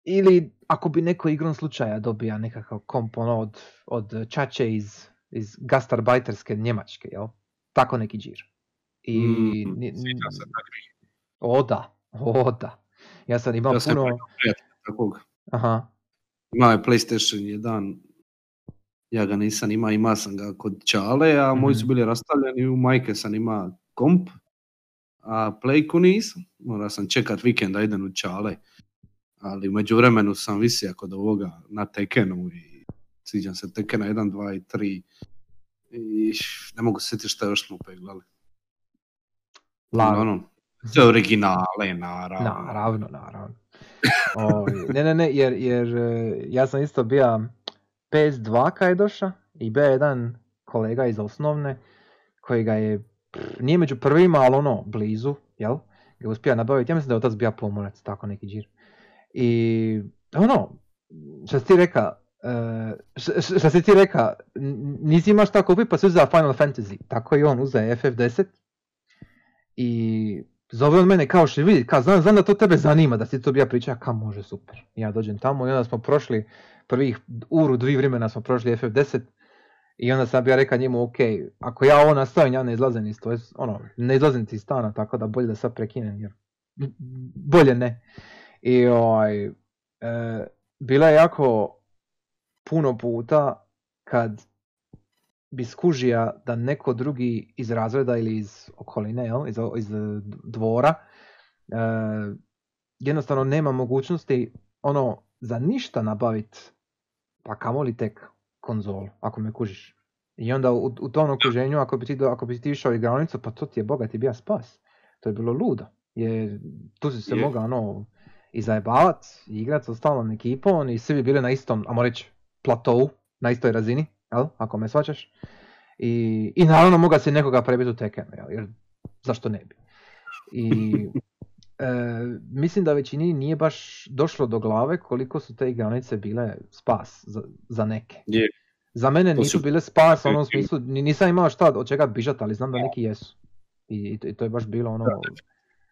ili ako bi neko igrom slučaja dobija nekakav komp ono od, od čače iz, iz gastarbajterske Njemačke, jel? Tako neki džir. I, Mm, o da, o da. Ja sam imao Ja sam puno... imao takvog. Aha, Imao je PlayStation 1, ja ga nisam imao, imao sam ga kod Čale, a moji su Mhm. bili rastavljeni, u majke sam ima komp, a Playku nisam. Morao sam čekat vikend da idem u Čale. Ali u međuvremenu sam visio kod ovoga na Tekenu i sviđam se Tekena 1, 2 i 3. I ne mogu sjetiti šta je još smo peglali. Ono, sve originale, naravno. Naravno, naravno. Ovaj, ne, ne, ne, jer, jer e, ja sam isto bio PS2 kad je došao i bio je jedan kolega iz osnovne koji ga je, pff, nije među prvima, ali ono, blizu, jel? Ga je uspio nabaviti, ja mislim da je otac bio pomorac, tako neki džir. I ono, što si ti reka, e, š- š- što si ti reka, nisi imaš šta kupiti pa si uzeo Final Fantasy. Tako i on uzeo FF10 i zove on mene kao što vidi, kao znam, znam da to tebe zanima, da si to bija priča, kao može super. Ja dođem tamo i onda smo prošli prvih uru, dvi vremena smo prošli FF10 i onda sam ja rekao njemu, ok, ako ja ovo nastavim, ja ne izlazim iz to, ono, ne izlazim ti iz stana, tako da bolje da sad prekinem, jer bolje ne. I ovaj, e, bila je jako puno puta kad bi skužija da neko drugi iz razreda ili iz okoline, jel, iz, iz dvora, e, jednostavno nema mogućnosti ono za ništa nabaviti, pa kamoli tek konzolu, ako me kužiš. I onda u, u tom okruženju, ako bi ti, ako bi ti išao u igranicu, pa to ti je bogati bija spas. To je bilo ludo. Jer tu si se Je. mogao ono, i zajebavat, i igrat sa ostalom ekipom i svi bi bili na istom, ajmo reći, platovu, na istoj razini, jel? ako me svačaš. I, i naravno moga si nekoga prebiti u Tekenu, jel? jer zašto ne bi. I e, mislim da većini nije baš došlo do glave koliko su te igranice bile spas za, za neke. Je. Za mene To nisu su- bile spas u onom smislu, ni- nisam imao šta od čega bižat, ali znam da neki jesu. I, i to je baš bilo ono,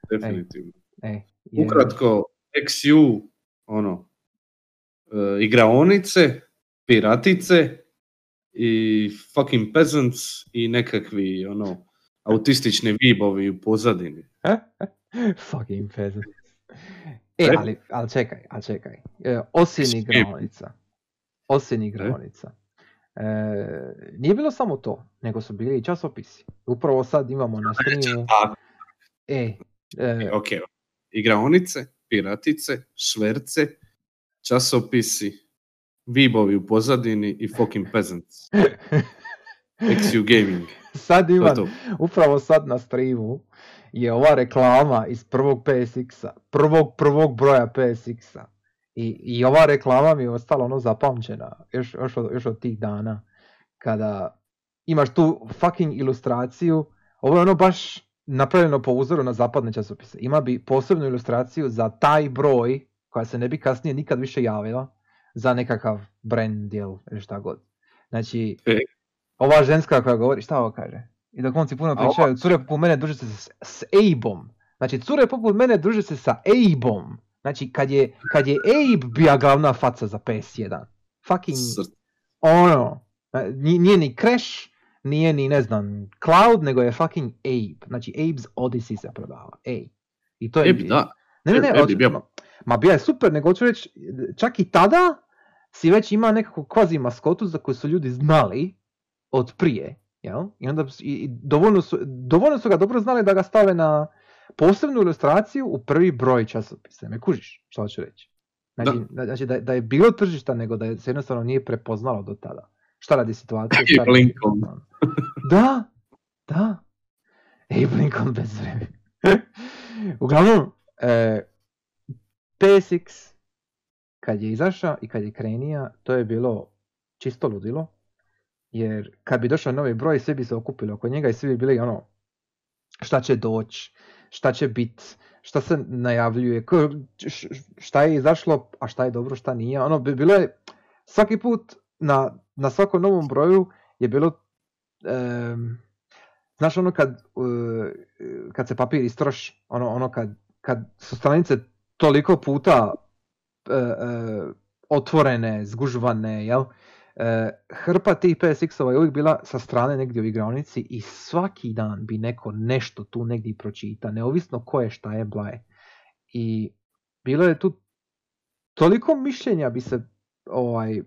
Definitivno. e, jer- Ukratko, XU, ono, e, igraonice, piratice i fucking peasants i nekakvi, ono, autistični vibovi u pozadini. Fucking peasant. E, E? ali, ali čekaj, ali čekaj. E, osim igraonica. Osim igraonica. E, nije bilo samo to, nego su bili i časopisi. Upravo sad imamo na streamu. Tako, E, e, ok. Igraonice, piratice, šverce, časopisi, vibovi u pozadini i fucking peasants. XU Gaming. sad To to. upravo sad na streamu je ova reklama iz prvog PSX-a, prvog prvog broja PSX-a. I, I ova reklama mi je ostala ono zapamćena još, još, od, još od tih dana kada imaš tu fucking ilustraciju, ovo je ono baš napravljeno po uzoru na zapadne časopise. Ima bi posebnu ilustraciju za taj broj koja se ne bi kasnije nikad više javila za nekakav brand deal ili šta god. Znači, E. ova ženska koja govori, šta ovo kaže? I dok momci puno pričaju, cure poput mene druže se s, s Abeom. Znači, cure poput mene druže se sa Abeom. Znači, kad je, kad je Abe bija glavna faca za PS1. Fucking, Sr- ono, nije, ni Crash, nije ni, ne znam, Cloud, nego je fucking Abe. Znači, Abe's Odyssey se prodava. Ej. I to je... E, da. Ne, ne, ne, Abe bio- ma, ma bija je super, nego hoću reći, čak i tada si već ima nekakvu kvazi maskotu za koju su ljudi znali od prije, jel? I onda i, i dovoljno, su, dovoljno su ga dobro znali da ga stave na posebnu ilustraciju u prvi broj časopisa. Me kužiš, što hoću reći? Znači, da. znači da, da je bilo tržišta, nego da je se jednostavno nije prepoznalo do tada. Šta radi situacije? I šta radi- Lincoln. Da, da. Abe Lincoln bez vremena. Uglavnom, e, PSX kad je izašao i kad je krenija, to je bilo čisto ludilo. Jer kad bi došao novi broj, svi bi se okupili oko njega i svi bi bili ono, šta će doći, šta će bit, šta se najavljuje, šta je izašlo, a šta je dobro, šta nije. Ono bi bilo je, svaki put na, na svakom novom broju je bilo, em, znaš ono kad, e, kad se papir istroši, ono, ono kad, kad su stranice toliko puta e, e, otvorene, zgužvane, jel? E, hrpa tih PSX-ova je uvijek bila sa strane negdje u igraonici i svaki dan bi neko nešto tu negdje pročita, neovisno ko je, šta je, blaje. I bilo je tu toliko mišljenja bi se ovaj e,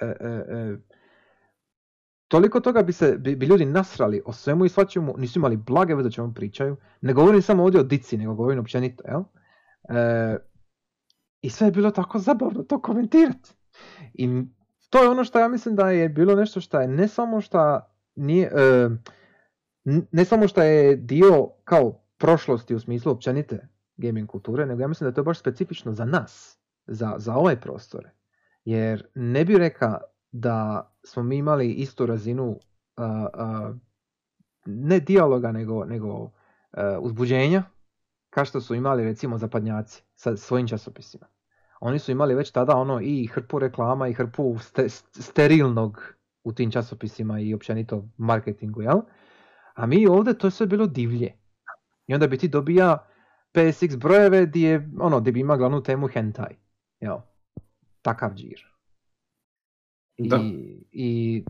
e, e, toliko toga bi se bi, bi ljudi nasrali o svemu i svačemu, nisu imali blage veze o čemu pričaju. Ne govorim samo ovdje o dici, nego govorim općenito, jel? E, I sve je bilo tako zabavno to komentirati. I to je ono što ja mislim da je bilo nešto što je ne samo što nije, e, ne samo što je dio kao prošlosti u smislu općenite gaming kulture, nego ja mislim da je baš specifično za nas, za, za ovaj prostore. Jer ne bi rekao da smo mi imali istu razinu a, a, ne dijaloga nego, nego a, uzbuđenja kao što su imali recimo zapadnjaci sa svojim časopisima. Oni su imali već tada ono i hrpu reklama i hrpu ste- sterilnog u tim časopisima i općenito marketingu, jel? A mi ovdje to je sve bilo divlje. I onda bi ti dobija PSX brojeve gdje je, ono, gdje bi ima glavnu temu hentai. Jel? Takav džir. Da. I, I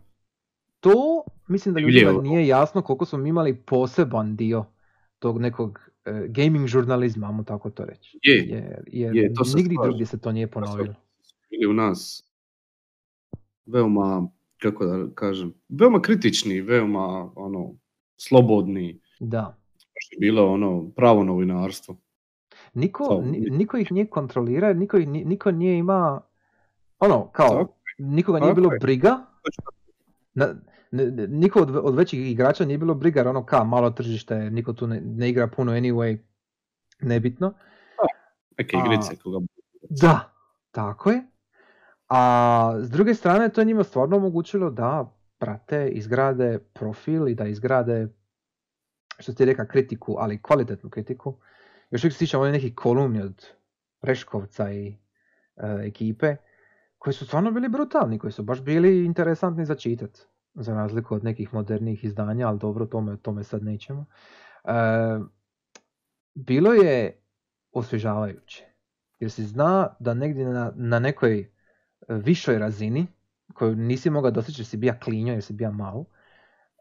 to mislim da ljudima nije jasno koliko smo mi imali poseban dio tog nekog gaming žurnalizma, ajmo tako to reći. Je, Jer, jer je, to nigdje slažem. drugdje se to nije ponovilo. bili u nas veoma, kako da kažem, veoma kritični, veoma ono, slobodni. Da. Baš je bilo ono pravo novinarstvo. Niko, niko ih nije kontrolirao, niko, ih, niko nije ima, ono, kao, nikoga nije bilo briga, na, niko od, od većih igrača nije bilo briga, jer ono ka, malo tržište, niko tu ne, ne igra puno anyway, nebitno. Neke A- igrice koga Da, tako je. A s druge strane to je njima stvarno omogućilo da prate, izgrade profil i da izgrade, što ti reka, kritiku, ali kvalitetnu kritiku. Još uvijek se sjećam ovdje nekih kolumni od Reškovca i e, ekipe, koji su stvarno bili brutalni, koji su baš bili interesantni za čitat. Za razliku od nekih modernijih izdanja, ali dobro, tome, tome sad nećemo. E, bilo je osvježavajuće. Jer si zna da negdje na, na nekoj višoj razini, koju nisi mogao dostići jer si bija klinjo, jer si bija mal,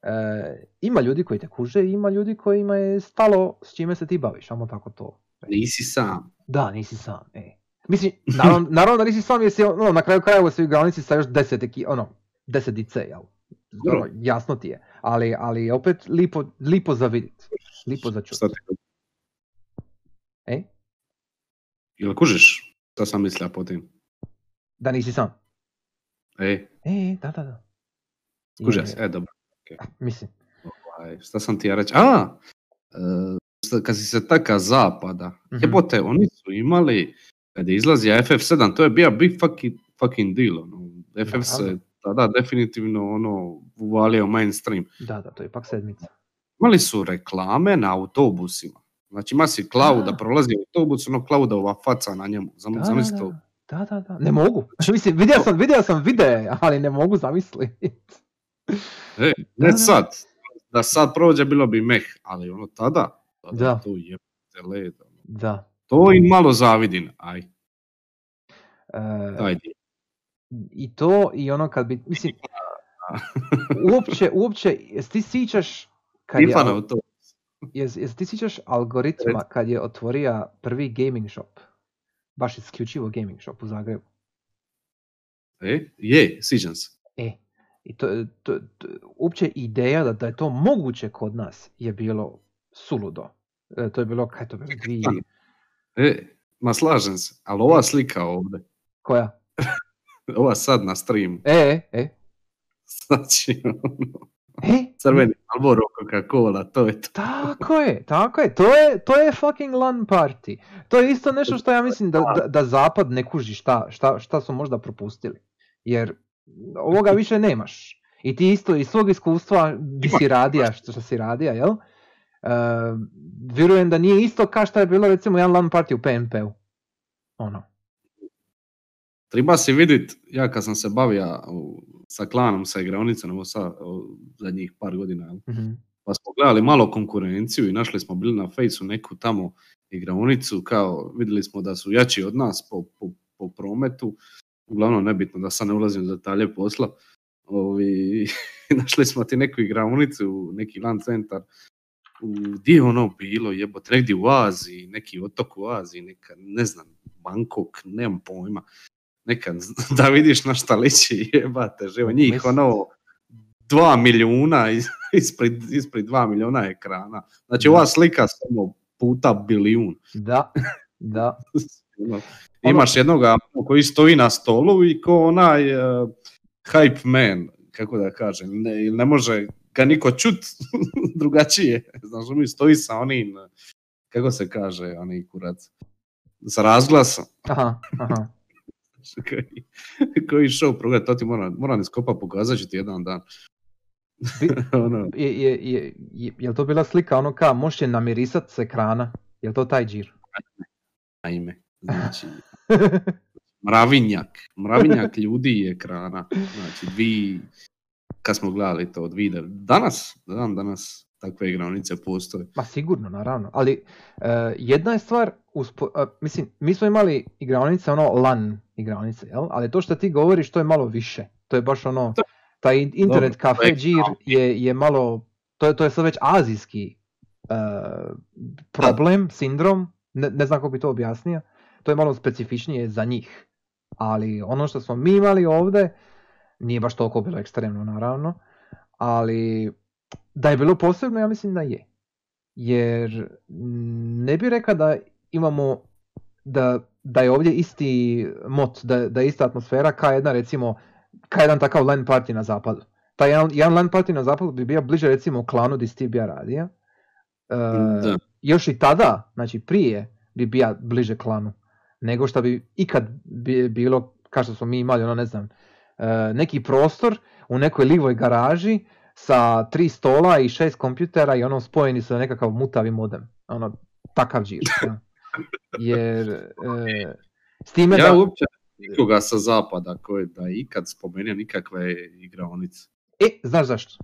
e, ima ljudi koji te kuže i ima ljudi kojima je stalo s čime se ti baviš, samo tako to. Nisi sam. Da, nisi sam, e. Mislim, naravno, naravno da nisi sam jer si ono, na kraju krajeva si u igranici sa još deset, ono, deset dice, jel? Dobro. Jasno ti je, ali, ali opet lipo, lipo za vidit, lipo za čut. E? Jel kužiš? Šta sam mislio po tim? Da nisi sam. Ej, E, da, da, da. se, e dobro. Mislim, Ovaj, šta sam ti ja reći? A, e, šta- kad si se taka zapada, Mhm. jebote, oni su imali, kad je izlazio FF7, to je bio big fucking, fucking deal. Ono. FF se Naravno. tada definitivno ono, uvalio mainstream. da, da, to je ipak sedmica. Imali su reklame na autobusima. Znači ima si Klauda, Da. prolazi autobus, ono Klaudova faca na njemu. Zam, Da, zamisli da, to. da, da, da. Ne mogu. Mislim, vidio sam, vidio sam videe, ali ne mogu zamisliti. E, Da, ne da. sad. Da sad prođe bilo bi meh, ali ono tada, tada Da. to je led. ono. Da. To im malo zavidim, aj, E, taj dio. I to i ono kad bi, mislim, uopće, uopće, jesi ti sjećaš kad je, to. jes, jesi ti sjećaš algoritma kad je otvorio prvi gaming shop? Baš isključivo gaming shop u Zagrebu. E, je, sviđam se. E, i to, to, to, uopće ideja da, da je to moguće kod nas je bilo suludo. E, to je bilo, kaj to bilo, dvije, E, ma slažem se, ali ova slika ovdje, koja? Ova sad na streamu, E, e, znači, ono, e, crveni Malboro, Coca-Cola, to je to. Tako je, tako je. To je, to je fucking LAN party. To je isto nešto što ja mislim da, da, da zapad ne kuži šta, šta, šta su možda propustili. Jer ovoga više nemaš. I ti isto iz svog iskustva di si radija, što, što si radija, jel? Uh, vjerujem da nije isto kao što je bilo recimo jedan LAN party u PNP-u. Ono. Treba si vidit, ja kad sam se bavio sa klanom, sa igraonicom, ovo sa, zadnjih par godina? Mhm. pa smo gledali malo konkurenciju i našli smo bili na fejsu neku tamo igraonicu, kao vidjeli smo da su jači od nas po, po, po prometu, uglavnom nebitno da sad ne ulazim u detalje posla, Ovi, našli smo ti neku igraonicu, neki LAN centar, u, di je ono bilo, jebote, negdje u Aziji, neki otok u Aziji, neka, ne znam, Bangkok, nemam pojma, neka, da vidiš na šta liči, jebate, živo, njih ono, dva milijuna is- ispred, ispred dva milijuna ekrana. Znači Da. ova slika samo puta bilijun. Da, da. Ono, Imaš jednoga koji stoji na stolu i ko onaj uh, hype man, kako da kažem, ne, ne može ga niko čut drugačije. Znaš, mi stoji sa onim, kako se kaže, onaj kurac, sa razglasom. Aha, aha. koji, koji show progleda, to ti moram, moram iskopa pokazat ću ti jedan dan. Ono, Je, je, je, je, je li to bila slika ono kao možeš je namirisat s ekrana? Je li to taj džir? ajme, znači, mravinjak, mravinjak ljudi i ekrana. Znači, dvi, kad smo gledali to, dvi, danas, dan danas takve igranice postoje. Ma sigurno, naravno. Ali e, jedna je stvar, uspo, e, mislim, mi smo imali igraonice, ono LAN igraonice, jel? Ali to što ti govoriš, to je malo više. To je baš ono, taj in- internet kafe je džir je, je malo, to je, to je sad već azijski e, problem, sindrom, ne, ne znam kako bi to objasnio. To je malo specifičnije za njih. Ali ono što smo mi imali ovdje, nije baš toliko bilo ekstremno naravno, ali da je bilo posebno, ja mislim da je. Jer ne bi rekao da imamo, da, da je ovdje isti mot, da, da je ista atmosfera kao jedna recimo, kao jedan takav LAN party na zapadu. Taj jedan, jedan LAN party na zapadu bi bio bliže recimo klanu si ti bija radija. E, još i tada, znači prije, bi bija bliže klanu. Nego što bi ikad bi bilo, kao što smo mi imali, ono ne znam, e, neki prostor u nekoj livoj garaži sa tri stola i šest kompjutera i ono spojeni sa nekakav mutavi modem. Ono, takav džir. ja. Jer, e, s time Ja da... uopće nikoga sa zapada koji da ikad spomenuo nikakve igraonice. E, znaš zašto?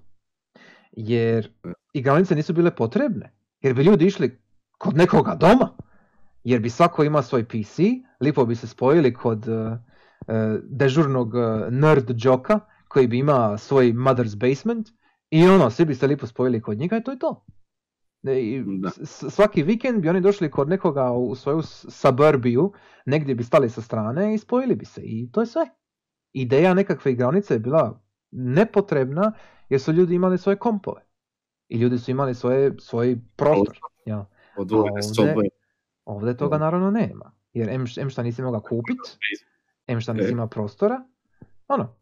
Jer igranice nisu bile potrebne. Jer bi ljudi išli kod nekoga doma. Jer bi svako ima svoj PC, lipo bi se spojili kod uh, dežurnog uh, nerd joka koji bi ima svoj mother's basement i ono, svi bi se lipo spojili kod njega i to je to. I svaki vikend bi oni došli kod nekoga u svoju suburbiju, negdje bi stali sa strane i spojili bi se i to je sve. Ideja nekakve igranice je bila nepotrebna jer su ljudi imali svoje kompove. I ljudi su imali svoje, svoj prostor. Ja. Ovdje-. Ovdje toga naravno nema. Jer em, em šta nisi mogao kupit, em šta nisi E. imao prostora, ono,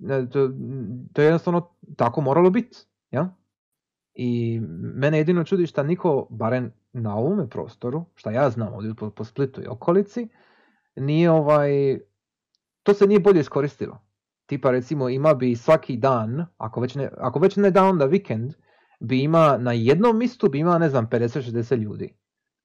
e, to, to je jednostavno tako moralo biti. Ja? I mene jedino čudi šta niko, barem na ovome prostoru, šta ja znam ovdje po, po Splitu i okolici, nije ovaj, to se nije bolje iskoristilo. Tipa recimo ima bi svaki dan, ako već ne, ako već ne dan, onda vikend, bi ima na jednom mistu bi ima ne znam 50-60 ljudi.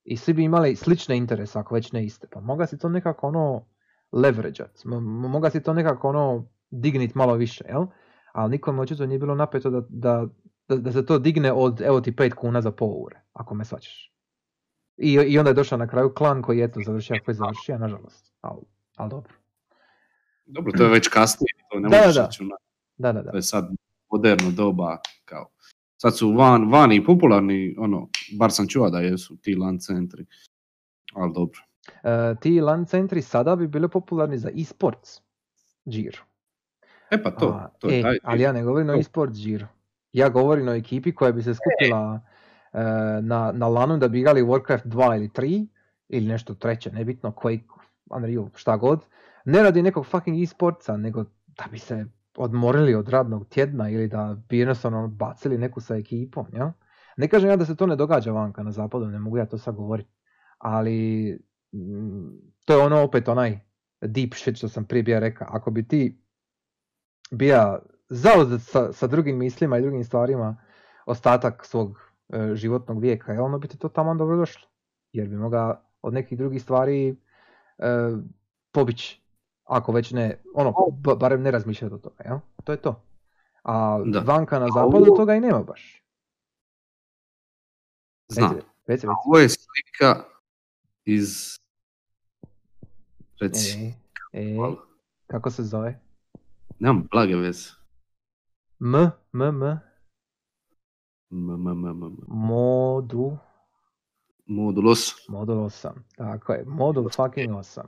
I svi bi imali slične interese, ako već ne iste. Pa moga si to nekako ono leverageat, moga si to nekako ono dignit malo više, jel? Ali nikome očito nije bilo napeto da, da, da, da se to digne od evo ti 5 kuna za pol ure, ako me svaćaš. I, I onda je došao na kraju klan koji je eto završio ako je završio, nažalost. Ali al dobro. Dobro, to je već kasnije, to ne Da, možeš da. računati. Da, da, da. To je sad moderno doba, kao. Sad su van, vani popularni, ono, bar sam čuo da jesu ti LAN centri. Ali dobro. E, ti LAN centri sada bi bili popularni za e-sports Giro. E pa to, to je e, taj. ali ja ne govorim o e-sports Giro. Ja govorim o ekipi koja bi se skupila e, na, na lanu da bi igrali Warcraft 2 ili 3 ili nešto treće, nebitno, Quake, Unreal, šta god. Ne radi nekog fucking e-sportsa, nego da bi se odmorili od radnog tjedna ili da bi jednostavno bacili neku sa ekipom, ja? Ne kažem ja da se to ne događa vanka na zapadu, ne mogu ja to sad govoriti. Ali mm, to je ono opet onaj deep shit što sam prije bio rekao. Ako bi ti bija zauzet sa, sa drugim mislima i drugim stvarima ostatak svog e, životnog vijeka, jel, onda bi ti to tamo dobro došlo. Jer bi moga od nekih drugih stvari e, pobići. Ako već ne, ono, ba- barem ne razmišljati o toga, jel? To je to. A Da. vanka na zapadu ovo- toga i nema baš. Znam. Reci, reci. Ovo je slika iz... Reci. E, e, kako se zove? Nemam blage veze. M, M, M, M, m, m, m, modu, Modul 8. modul 8. Tako je, modul fucking 8.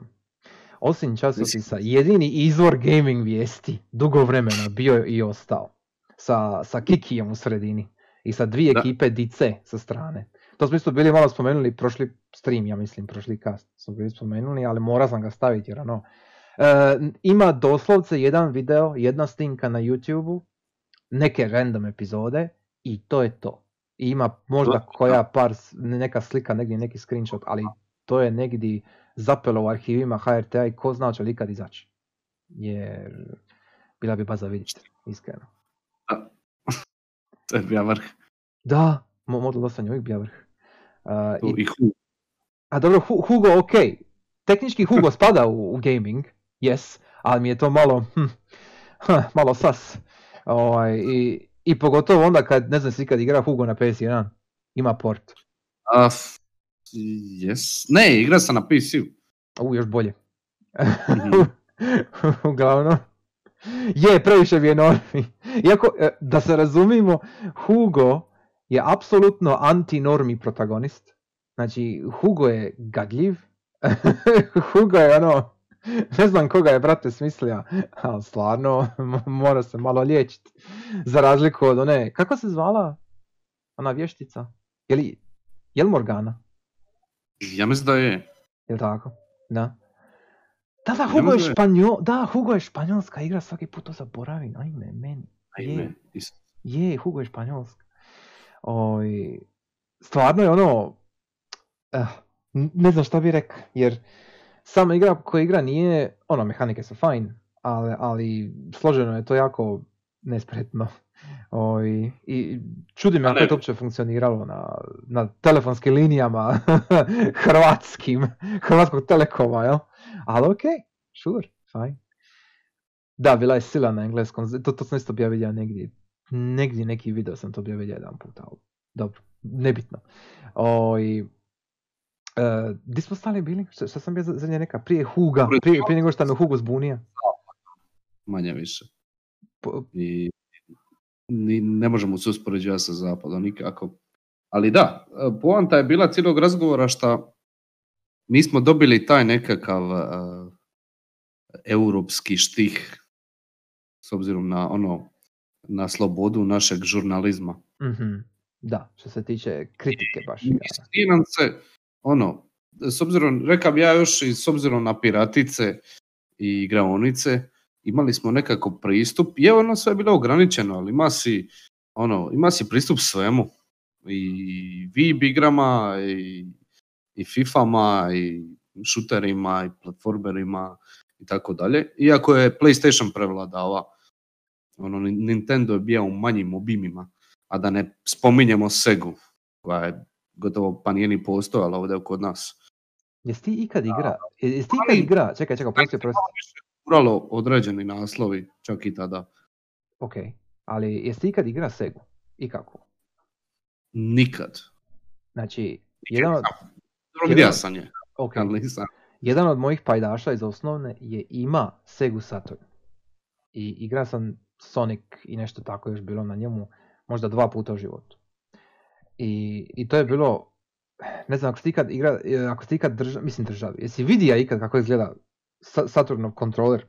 Osim časopisa, jedini izvor gaming vijesti dugo vremena bio i ostao. Sa, sa Kikijem u sredini. I sa dvije Da. ekipe Dice sa strane. To smo isto bili malo spomenuli prošli stream, ja mislim, prošli cast smo bili spomenuli, ali mora sam ga staviti jer ono. E, ima doslovce jedan video, jedna snimka na YouTube-u, neke random epizode i to je to. I ima možda Da, koja par, neka slika, negdje neki screenshot, ali to je negdje zapelo u arhivima HRT-a i ko zna hoće li ikad izaći. Jer bila bi baza vidjeti, iskreno. To je bio vrh. Da, mo- model 8 je uvijek bio vrh. Uh, i I Hu. A dobro, Hu- Hugo, ok. Tehnički Hugo spada u, u gaming, yes, ali mi je to malo, hm, malo sas. Ovaj, i, I pogotovo onda kad, ne znam si kad igra Hugo na PS1, ima port. F- yes. Ne, igra sam na PC-u. U, još bolje. Mhm. Uglavnom, je, previše je normi. Iako, e, da se razumimo, Hugo je apsolutno anti-normi protagonist. Znači, Hugo je gadljiv. Hugo je ono, ne znam koga je, brate, smislio, ali stvarno, mora se malo liječiti. Za razliku od one, kako se zvala ona vještica? Je li, je li Morgana? Ja mislim da je. Jel tako? Da. Da, da, Hugo je je- španjol, da, Hugo je španjolska igra, svaki put to zaboravim, ajme, meni. Ajme, Je. Je, Hugo je španjolska. Oj, stvarno je ono, eh, ne znam šta bi rekao, jer sama igra koja igra nije, ono, mehanike su fajn, ali, ali složeno je to jako nespretno. Oj, I čudi me kako je to uopće funkcioniralo na, na telefonskim linijama hrvatskim, hrvatskog telekoma, jel? Ali ok, sure, Fine. Da, bila je sila na engleskom, to, to sam isto bio vidio negdje. Negdje neki video sam to bio vidio jedan put, ali dobro, nebitno. O, i, e, di smo stali bili? Šta, šta sam bio za- zadnje neka? Prije Huga, prije, prije nego što me Hugo zbunio. Manje više. Po- I ni, ne možemo se uspoređivati sa zapadom nikako. Ali da, e, poanta je bila cijelog razgovora što mi smo dobili taj nekakav e, europski štih s obzirom na ono na slobodu našeg žurnalizma. Mhm, Da, što se tiče kritike baš. Svi nam se, ono, s obzirom, rekao bi ja još i s obzirom na piratice i igraonice, imali smo nekako pristup, je ono sve bilo ograničeno, ali ima si, ono, ima si pristup svemu. I Vib igrama, i, i Fifama, i šuterima, i platformerima, i tako dalje. Iako je PlayStation prevladava, ono, Nintendo je bio u manjim obimima, a da ne spominjemo Segu, koja je gotovo pa nije ni postojala ovdje kod nas. Jesi ti ikad igra? je- Jesi ti ikad igra? Čekaj, čekaj, prosti, prosti. Uralo određeni naslovi, čak i tada. Ok, ali jesi ti ikad igra Segu? I kako? Nikad. Znači, jedan od, vidio sam je, ok, ali nisam. jedan od mojih pajdaša iz osnovne je ima Segu Saturn. I igra sam Sonic i nešto tako još bilo na njemu, možda dva puta u životu. I, i to je bilo, ne znam, ako ste ikad igra, e, ako ste ikad drža, mislim državi, jesi vidio ikad kako izgleda Sa- Saturnov kontroler?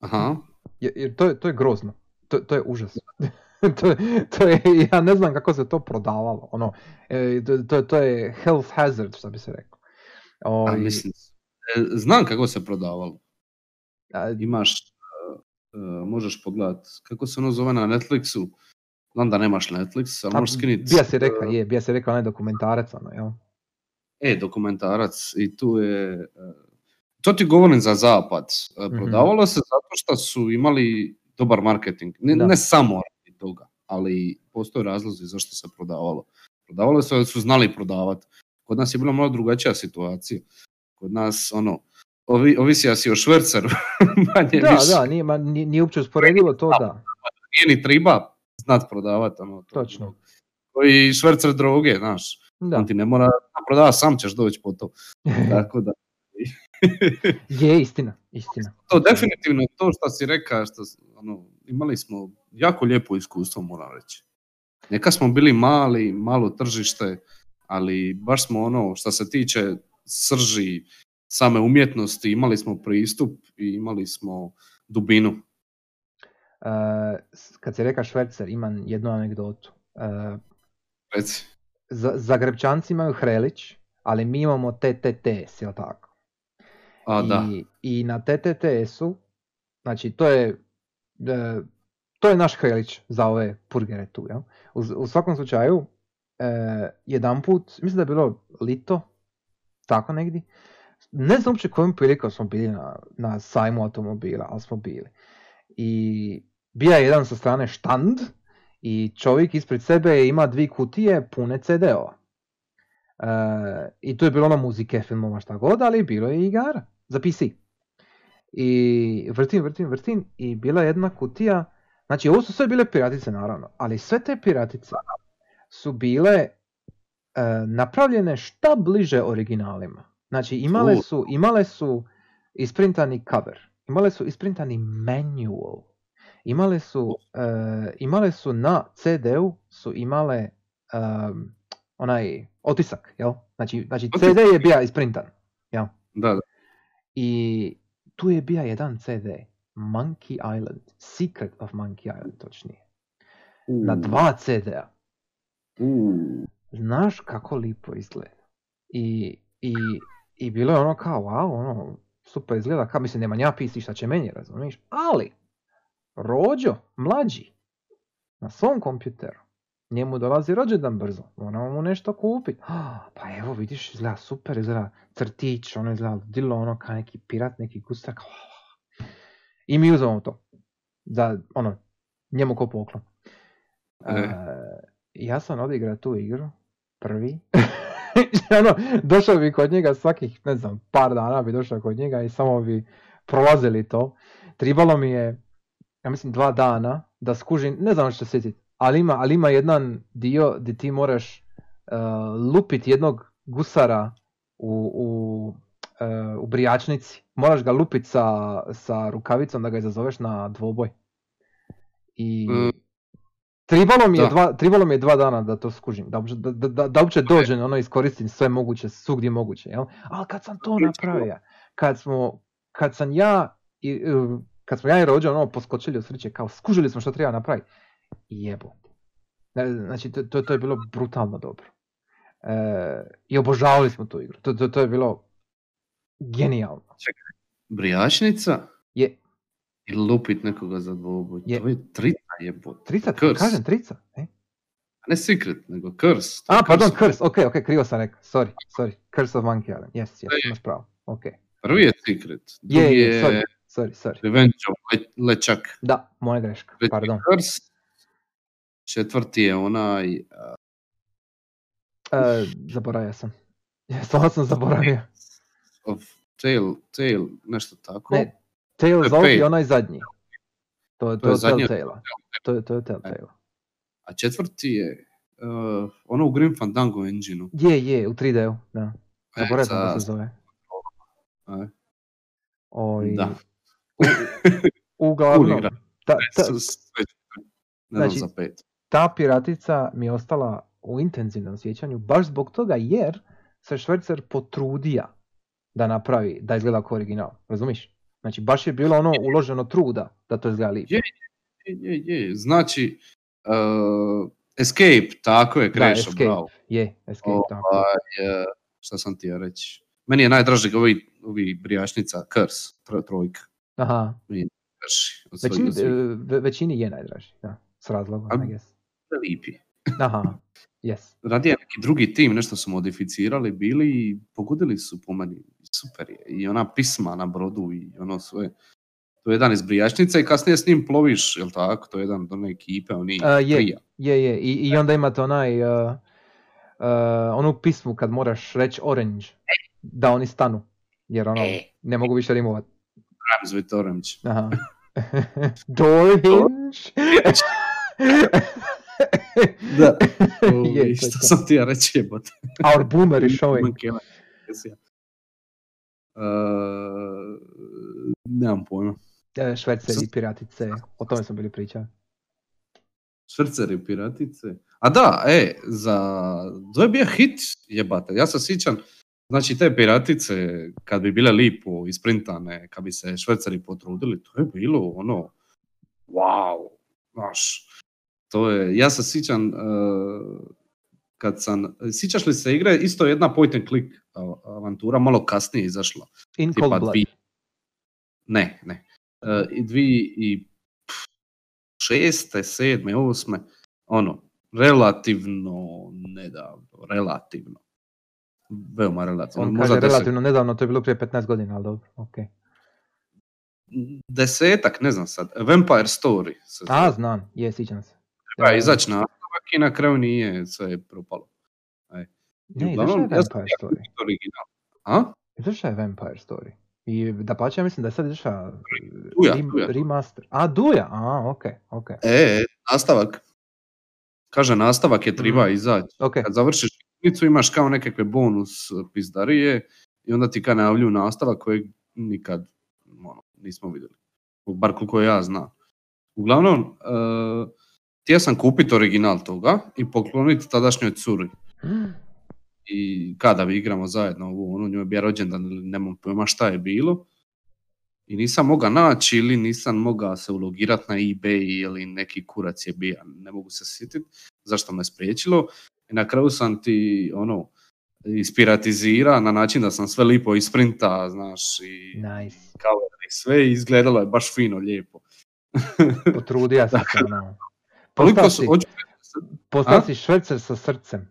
Aha, Je- Jer to je, to je grozno. To, to je užas. to, to je, ja ne znam kako se to prodavalo. Ono, e, to, to, je health hazard, što bi se rekao. a Oj, mislim, e, znam kako se prodavalo. a, Imaš, možeš pogledat, kako se ono zove na Netflixu, znam da nemaš Netflix, ali možeš skinit, bija si reka, je, bija si rekao onaj dokumentarac, ono, jel? e, dokumentarac i tu je, e, to ti govorim za zapad, E, Mhm. prodavalo se zato što su imali dobar marketing, ne, Da. ne samo radi toga, ali postoje razlozi zašto se prodavalo. Prodavalo se jer su znali prodavati. Kod nas je bila malo drugačija situacija. Kod nas, ono, ovi, ovisija si o šverceru, manje Da, više. da, nije, ma, nije, nije uopće usporedivo to, da. Nije ni triba znat prodavati. Ono, to. Točno. Koji švercer droge, znaš. Da, On ti ne mora prodavati, sam ćeš doći po to. Tako da, je istina, istina. to definitivno to što si rekao, što, ono, imali smo jako lijepo iskustvo, moram reći. Neka smo bili mali, malo tržište, ali baš smo ono, što se tiče srži same umjetnosti, imali smo pristup i imali smo dubinu. E, s- kad se reka švercer, imam jednu anegdotu. E, Reci. za, Zagrebčanci imaju Hrelić, ali mi imamo TTTS, jel tako? A, da. I, I na TTTS-u, znači to je, e, to je naš Hrelić za ove purgere tu, jel? U, u svakom slučaju, jedan put, mislim da je bilo lito, tako negdje, ne znam uopće kojom prilikom smo bili na, na sajmu automobila, ali smo bili. I bija je jedan sa strane štand i čovjek ispred sebe ima dvije kutije pune CD-ova. E, I tu je bilo ono muzike, filmova, šta god, ali bilo je i igara za PC. I vrtim, vrtim, vrtim i bila je jedna kutija, znači ovo su sve bile piratice naravno, ali sve te piratice su bile e, napravljene šta bliže originalima. Znači imale su, imale su isprintani cover, imale su isprintani manual, imale su, e, imale su na CD-u su imale em, onaj otisak, jel? Znači, znači. CD je bio isprintan, jel? Da, da. I tu je bio jedan CD, Monkey Island, Secret of Monkey Island točnije, na dva CD-a. u, Znaš kako lipo izgleda. I, i, i bilo je ono kao, wow, ono, super izgleda, kao mislim, nema nja pisi šta će meni, razumiješ? Ali, Rođo, mlađi, na svom kompjuteru, njemu dolazi rođendan brzo, moramo mu nešto kupiti. Pa evo, vidiš, izgleda super, izgleda crtić, ono izgleda dilo, ono kao neki pirat, neki gustar, kao, I mi uzmemo to, za, ono, njemu ko poklon. E. Ja sam odigrao tu igru, prvi. ono, došao bi kod njega svakih, ne znam, par dana bi došao kod njega i samo bi prolazili to, tribalo mi je, ja mislim, dva dana da skužim, ne znam što se sjetiti, ali ima, ali ima jedan dio gdje ti moraš uh, lupit jednog gusara u, u, uh, u brijačnici. Moraš ga lupit sa, sa rukavicom da ga izazoveš na dvoboj. I Mm. tribalo mi, je Da. dva, tribalo mi je dva dana da to skužim, da, da, da, da, da uopće dođem, ono iskoristim sve moguće, svugdje moguće, jel? Ali kad sam to napravio, kad smo, kad sam ja, i, uh, kad smo ja i rođe ono poskočili od sreće, kao skužili smo što treba napraviti, jebo. Znači, to, to, je bilo brutalno dobro. E, I obožavali smo tu igru, to, to, to je bilo genijalno. Brijačnica Je, i lupit nekoga za dvoboj. Je. To je trica jebot. trica, Curse. kažem trica. E? Ne secret, nego curse. A, pardon, curse. Ok, ok, krivo sam rekao, sorry, sorry, Curse of Monkey Island, yes, yes, imaš pravo, ok. Prvi je secret, drugi je, je sorry, sorry, sorry. Le- Lečak. Da, moja greška, je pardon. Curse. Četvrti je onaj E, zaboravio sam. Stvarno sam zaboravio. of Tail, Tail, nešto tako. Ne, To je je onaj zadnji. To, je- To to je je zadnji. To je, to je Telltale. A četvrti je uh, ono u Grim Fandango engine-u. Je, je, u 3D-u, da. E, Zaboravio sam sad- kako se zove. E, Oj, Da. U, uglavnom, ta, ta, Znači- za pet. ta piratica mi je ostala u intenzivnom sjećanju baš zbog toga jer se Švercer potrudija da napravi, da izgleda kao original, razumiš? Znači baš je bilo ono uloženo truda da to izgleda lijepo. Je, Je, je, je. Znači, uh, Escape, tako je, Da, Krešo, Escape. bravo. Je, Escape, tako. Ovaj, e, šta sam ti ja reći? Meni je najdraži ovi, ovi brijačnica Curse, tro, trojka. Aha, svih- većini, e, većini je najdraži, da, s razlogom, A- I guess. Lipi. Aha, yes. Radije neki drugi tim, nešto su modificirali bili i pogodili su po meni. Super je. I ona pisma na brodu i ono sve. To je jedan iz brijačnice i kasnije s njim ploviš, jel tako? To je jedan od one ekipe, oni A, je. trija. Je, je, i, i onda imate onaj, uh, uh, onu pismu kad moraš reći orange, da oni stanu, jer ono, E. ne mogu više rimovat. Rams with Orange. Aha. Door hinge? Da. Je, Ovi, to je šta sam ti ja reći jebote? Our boomer is showing. Uh, nemam pojma. Šverceri piratice, o tome smo bili pričali. Švrceri piratice. A da, e, za... To je bio hit, jebate. Ja se sjećam, znači te piratice, kad bi bile lipo isprintane, kad bi se šverceri potrudili, to je bilo ono, wow, znaš. To je, ja se sjećam, uh, kad sam, sjećaš li se igre, isto jedna point and click avantura, malo kasnije izašla. In Tipa Cold Blood. dvi- Ne, ne. E, I dvi i pff, šeste, sedme, osme, ono, relativno nedavno, relativno. Veoma relativno. On možda kaže deset- relativno nedavno, to je bilo prije 15 godina, ali dobro, ok. Desetak, ne znam sad. Vampire Story. Se A, znam, je, sjećam se. Treba E, izaći nastavak i na kraju nije, sve je propalo. Ne, Uglavnom, je ja Vampire Story. Original. A? Izašao je Vampire Story. I da pače, ja mislim da je sad izašao Duja. remaster. A, Duja, a, ok, ok. E, nastavak. Kaže, nastavak je Mhm. izaći. Ok, kad završiš knjigu imaš kao nekakve bonus pizdarije i onda ti kao najavljuju nastavak kojeg nikad ono, nismo vidjeli. Bar koliko ja znam. Uglavnom, uh, htio sam kupiti original toga i pokloniti tadašnjoj curi. I kada vi igramo zajedno ovu, ono, njoj je bio rođendan ili nemam pojma šta je bilo. I nisam mogao naći ili nisam mogao se ulogirati na eBay ili neki kurac je bio, ne mogu se sjetiti zašto me spriječilo. I na kraju sam ti ono ispiratizira na način da sam sve lipo isprinta, znaš, i nice. cover i sve izgledalo je baš fino, lijepo. Potrudio sam se, Postao su, si, hoću- postao A? si švercer sa srcem.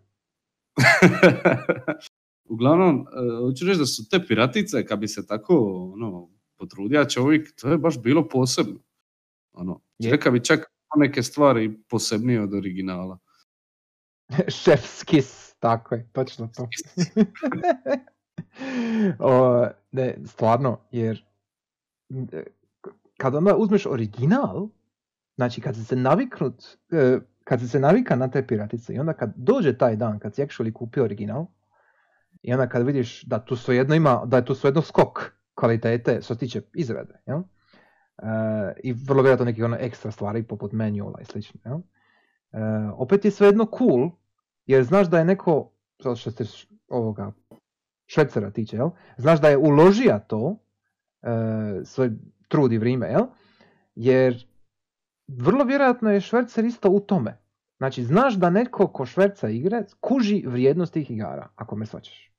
Uglavnom, e, hoću reći da su te piratice, kad bi se tako ono, potrudio čovjek, to je baš bilo posebno. Ono, Je. bi čak neke stvari posebnije od originala. Šef's kiss, tako je, točno to. o, ne, stvarno, jer e, kad onda uzmeš original, znači kad se naviknut, e, kad se navika na te piratice i onda kad dođe taj dan kad si actually kupio original i onda kad vidiš da tu svejedno ima, da je tu svejedno skok kvalitete što se tiče izrade, jel? E, i vrlo vjerojatno nekih ono ekstra stvari poput manuala i slično. Jel? E, opet je svejedno cool, jer znaš da je neko, što se ovoga švecera tiče, jel? znaš da je uložija to, e, svoj trud i vrijeme, jel? jer vrlo vjerojatno je švercer isto u tome. Znači, znaš da netko ko šverca igre kuži vrijednost tih igara, ako me svačaš.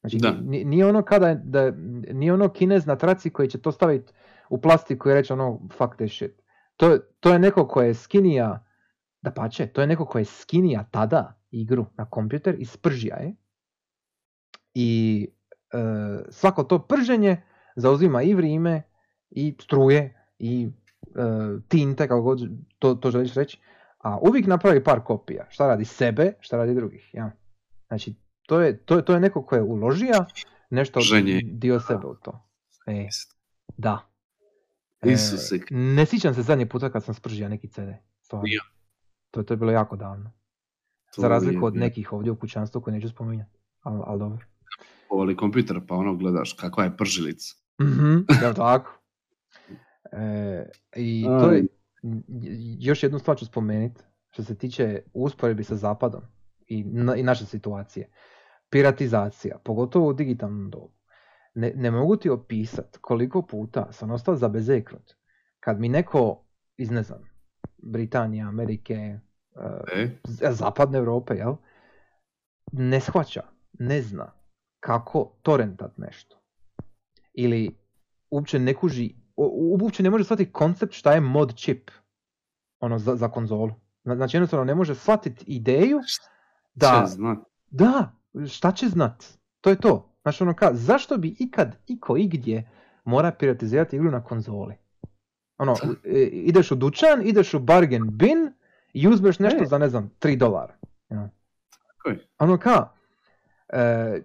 Znači, Da. ni- nije ono kada, da, nije ono kinez na traci koji će to staviti u plastiku i reći ono fuck that shit. To, je- to je neko ko je skinija, da pače, to je neko ko je skinija tada igru na kompjuter i spržija je. I e, svako to prženje zauzima i vrijeme i struje i e, tinte, kako god to, to želiš reći. A uvijek napravi par kopija. Šta radi sebe, šta radi drugih. Ja. Znači, to je, to, je, to je neko ko je uložija nešto Prženje. dio sebe u to. E, da. Isuse. ne sjećam se zadnji puta kad sam spržio neki CD. Stvarno. Ja. To, to je bilo jako davno. To Za razliku od nekih ovdje u kućanstvu koje neću spominjati. Ali al dobro. Povali kompjuter pa ono gledaš kakva je pržilica. Mhm, jel tako? E, I to je, još jednu stvar ću spomenuti, što se tiče usporedbi sa zapadom i, na, i naše situacije. Piratizacija, pogotovo u digitalnom dobu. Ne, ne mogu ti opisat koliko puta sam ostao zabezeknut kad mi neko iz, ne znam, Britanije, Amerike, e, E, zapadne Europe, jel? Ne shvaća, ne zna kako torrentat nešto. Ili uopće ne kuži, uopće ne može shvatiti koncept šta je mod chip ono, za, za konzolu. Zna- Znači jednostavno ne može shvatiti ideju da, će znat. da, šta će znat? To je to. Znači ono ka, zašto bi ikad, iko, igdje mora piratizirati igru na konzoli? Ono, e, ideš u dućan, ideš u bargain bin i uzmeš nešto E. za, ne znam, 3 dolara. Ja. Ono ka, e,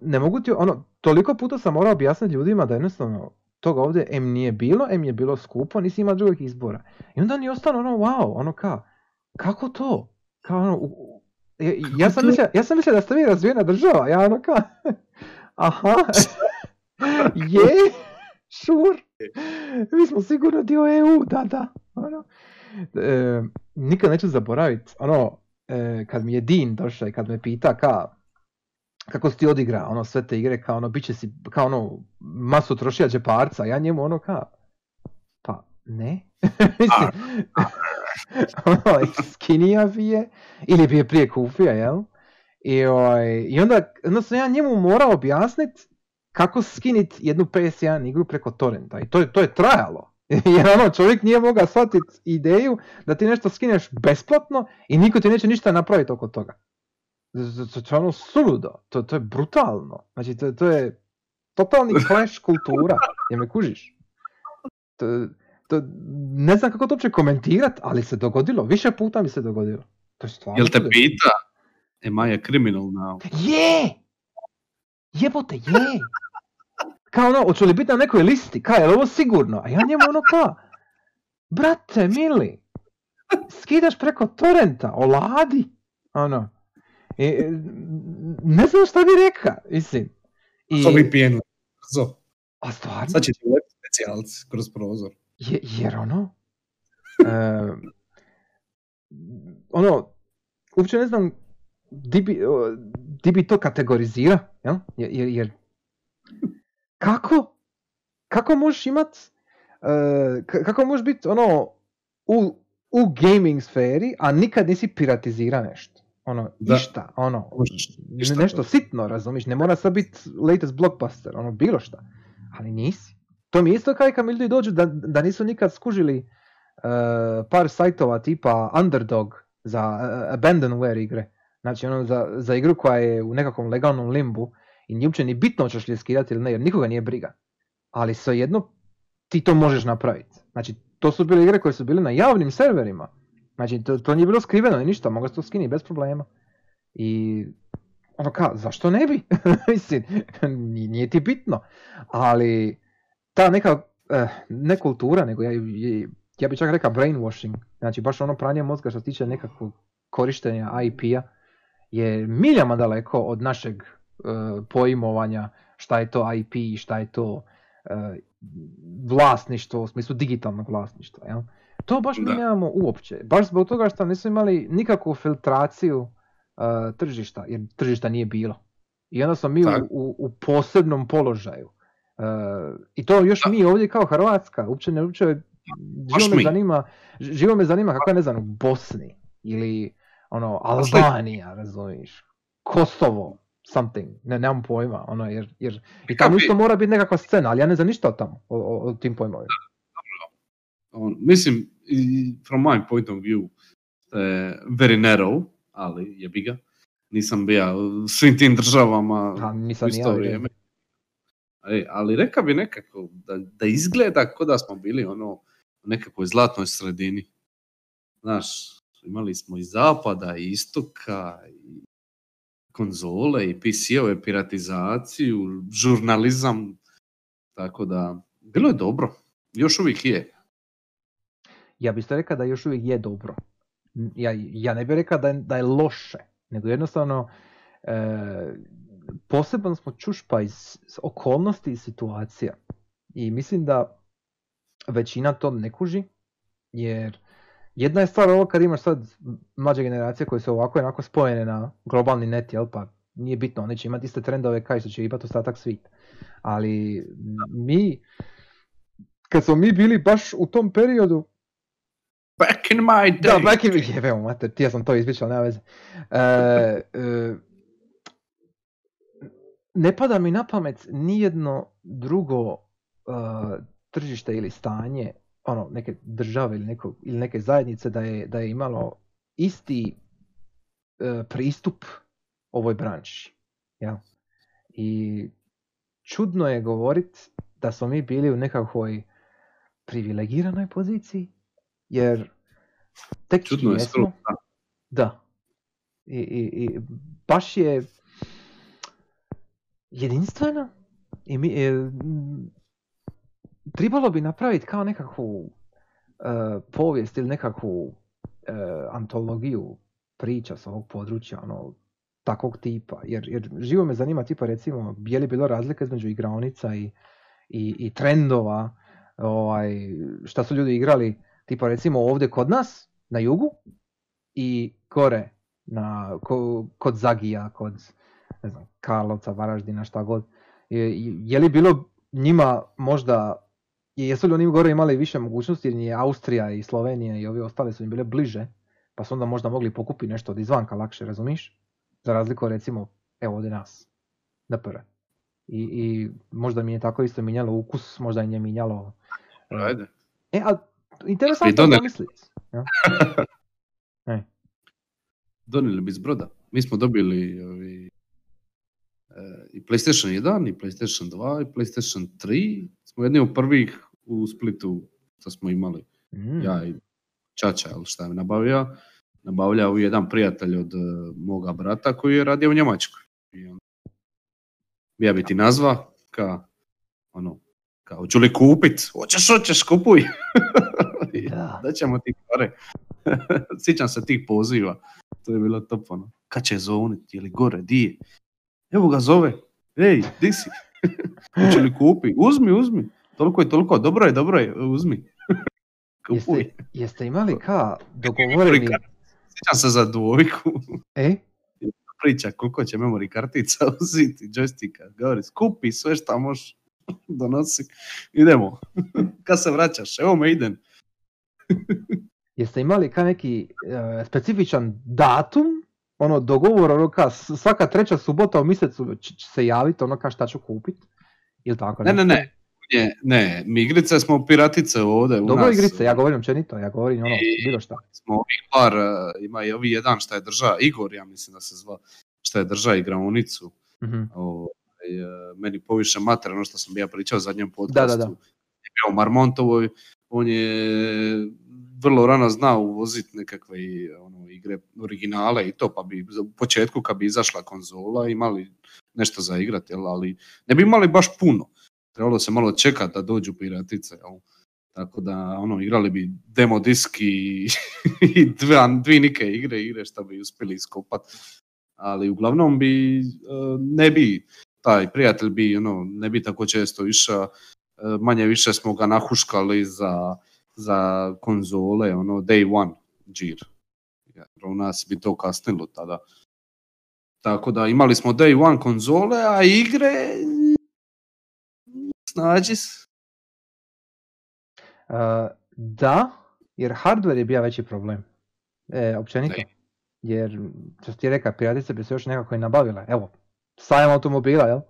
ne mogu ti, ono, toliko puta sam morao objasniti ljudima da jednostavno toga ovdje M nije bilo, M je bilo skupo, nisi ima drugog izbora. I onda oni ostanu ono, wow, ono ka, kako to? Kao ono, u- ja, ja, sam mislio, ja sam mislio da ste vi razvijena država, ja ono ka, aha, je, sure, mi smo sigurno dio EU, da, da, ono. E, nikad neću zaboraviti, ono, e, kad mi je Dean došao i kad me pita ka, kako si ti odigra, ono, sve te igre, kao ono, bit će si, kao ono, masu trošija džeparca, ja njemu ono ka, pa, ne, mislim, ono, skinija bi je, ili bi je prije kupio, jel? I, ovaj, I onda, onda sam ja njemu morao objasniti kako skinit jednu PS1 igru preko torrenta. I to je, to je trajalo. Jer ono, čovjek nije mogao shvatiti ideju da ti nešto skineš besplatno i niko ti neće ništa napraviti oko toga. To, je ono suludo, to, to je brutalno. Znači, to, to je totalni clash kultura, jer me kužiš. To, to, ne znam kako to uopće komentirat, ali se dogodilo, više puta mi se dogodilo. To je stvarno Jel te pita? Am I a criminal now? Je! Jebote, je! Kao ono, hoću li biti na nekoj listi? Kaj, je li ovo sigurno? A ja njemu ono kao, brate, mili, skidaš preko torrenta, oladi, ono. I, e, ne znam šta bi reka, mislim. I, To bi pijenuli. Brzo. a stvarno, Sad će ti uleti specijalci kroz prozor. je, jer ono, e, ono, uopće ne znam di bi, di bi to kategorizira, jel? Jer, jer kako, kako možeš imat, k- kako možeš biti ono u, u gaming sferi, a nikad nisi piratizira nešto. Ono, Da. išta, ono, ništa nešto to. sitno, razumiš, ne mora sad biti latest blockbuster, ono, bilo šta, ali nisi. To mi je isto kao i kad ljudi dođu da, da nisu nikad skužili e, par sajtova tipa Underdog za uh, abandonware igre. Znači ono za, za igru koja je u nekakvom legalnom limbu i nije uopće ni bitno hoćeš li skidati ili ne, jer nikoga nije briga. Ali svejedno ti to možeš napraviti. Znači to su bile igre koje su bile na javnim serverima. Znači to, to nije bilo skriveno ni ništa, mogao to skiniti bez problema. I ono ka, zašto ne bi? Mislim, nije, ti bitno. Ali ta neka eh, ne kultura, nego ja, ja bih čak rekao brainwashing, znači baš ono pranje mozga što se tiče nekakvog korištenja IP-a je miljama daleko od našeg poimovanja šta je to IP i šta je to eh, vlasništvo u smislu digitalnog vlasništva. Jel? To baš mi nemamo uopće. Baš zbog toga što nismo imali nikakvu filtraciju eh, tržišta, jer tržišta nije bilo. I onda smo mi u, u, u posebnom položaju. Eh, I to još Da. mi ovdje kao Hrvatska, uopće ne uopće, živo me zanima, živo me zanima kako je ne znam u Bosni ili ono Albanija, razumiješ, Kosovo, something, ne, nemam pojma, ono, jer, jer i tamo isto je- mora biti nekakva scena, ali ja ne znam ništa o tamo, o, o, o tim pojmovima. on, mislim, from my point of view, je very narrow, ali jebi ga. Nisam bio u svim tim državama A, nisam u isto ja, vrijeme. Ali, ali reka bi nekako da, da izgleda kao da smo bili ono u nekakvoj zlatnoj sredini. Znaš, imali smo i zapada, i istoka, i konzole, i PC-ove, piratizaciju, žurnalizam. Tako da, bilo je dobro. Još uvijek je. Ja bih rekao da još uvijek je dobro. Ja, ja ne bih rekao da je, da je loše, nego jednostavno e, poseban smo čušpa iz okolnosti i situacija. I mislim da većina to ne kuži, jer jedna je stvar ovo kad imaš sad mlađe generacije koje su ovako onako spojene na globalni net, jel pa nije bitno, oni će imati iste trendove kao što će imati ostatak svijeta. Ali mi, kad smo mi bili baš u tom periodu, Back in my day. da, back in... Jebe, mu mater, ti ja sam to izbičao, nema veze. E, e, ne pada mi na pamet nijedno drugo e, tržište ili stanje, ono, neke države ili, neko, ili neke zajednice da je, da je imalo isti e, pristup ovoj branši. Ja? I čudno je govorit da smo mi bili u nekakvoj privilegiranoj poziciji, jer tek Čudno je jesmo. da. I, i, i baš je jedinstvena i mi, e, trebalo bi napraviti kao nekakvu e, povijest ili nekakvu e, antologiju priča s ovog područja, ono, takvog tipa. Jer, jer živo me zanima, tipa recimo, je li bilo razlika između igraonica i, i, i trendova, ovaj, šta su ljudi igrali, tipa recimo ovdje kod nas, na jugu, i gore na, ko- kod Zagija, kod ne znam, Karlovca, Varaždina, šta god. Je, je li bilo njima možda, jesu li oni gore imali više mogućnosti jer je Austrija i Slovenija i ovi ostali su im bile bliže, pa su onda možda mogli pokupiti nešto od izvanka lakše, razumiš? Za razliku recimo, evo ovdje nas, NPR. I, I možda mi je tako isto minjalo ukus, možda im je minjalo... e, Ajde. E, a interesantno donijeli. zamisliti. Ja? E. Donijeli bi iz broda. Mi smo dobili ovi, e, i PlayStation 1, i PlayStation 2, i PlayStation 3. Smo jedni od prvih u Splitu što smo imali. Mm. Ja i Čača, ili šta je nabavio. Nabavljao je jedan prijatelj od e, moga brata koji je radio u Njemačkoj. I on, ja bi ti nazva, ka, ono, kao, hoću li kupit? Hoćeš, hoćeš, kupuj. Da. ćemo ti pare. Sjećam se tih poziva. To je bilo top ono. Kad će zvonit, je li gore, di je? Evo ga zove. Ej, di si? Hoće li kupi? Uzmi, uzmi. Toliko je toliko. Dobro je, dobro je. Uzmi. Kupuj. Jeste, jeste imali ka dogovoreni... Sjećam se za dvojku. E? Priča koliko će memory kartica uzeti, joysticka. Govori, skupi sve šta možeš. Donosi. Idemo. Kad se vraćaš? Evo me idem. Jeste imali ka neki e, specifičan datum, ono dogovor, ono ka svaka treća subota u mjesecu će se javiti ono ka šta ću kupit? Ili tako Ne, ne, ne. Ne, ne, mi igrice smo piratice ovdje u Dobro nas. igrice, ja govorim općenito, ja govorim ono, I- bilo šta. smo ovih par, e, ima i ovi jedan šta je drža, Igor ja mislim da se zva, šta je drža igraonicu. Mhm. Ovaj, e, meni poviše mater, ono što sam ja pričao u zadnjem Da, podcastu. da, da. Je bio u Marmontovoj, on je vrlo rano znao uvoziti nekakve ono, igre originale i to, pa bi u početku kad bi izašla konzola imali nešto za igrati, ali ne bi imali baš puno. Trebalo se malo čekati da dođu piratice. Jel? Tako da, ono, igrali bi demo disk i, i dva, dvi neke igre, igre šta bi uspjeli iskopat. Ali uglavnom bi, e, ne bi, taj prijatelj bi, ono, ne bi tako često išao, e, manje više smo ga nahuškali za, za konzole, ono, day one džir. Jer u nas bi to kasnilo tada. Tako da imali smo day one konzole, a igre snađi se. Uh, da, jer hardware je bio veći problem. E, općenito. Ne. Jer, što ti rekao, piratice bi se još nekako i nabavile. Evo, sajam automobila, jel?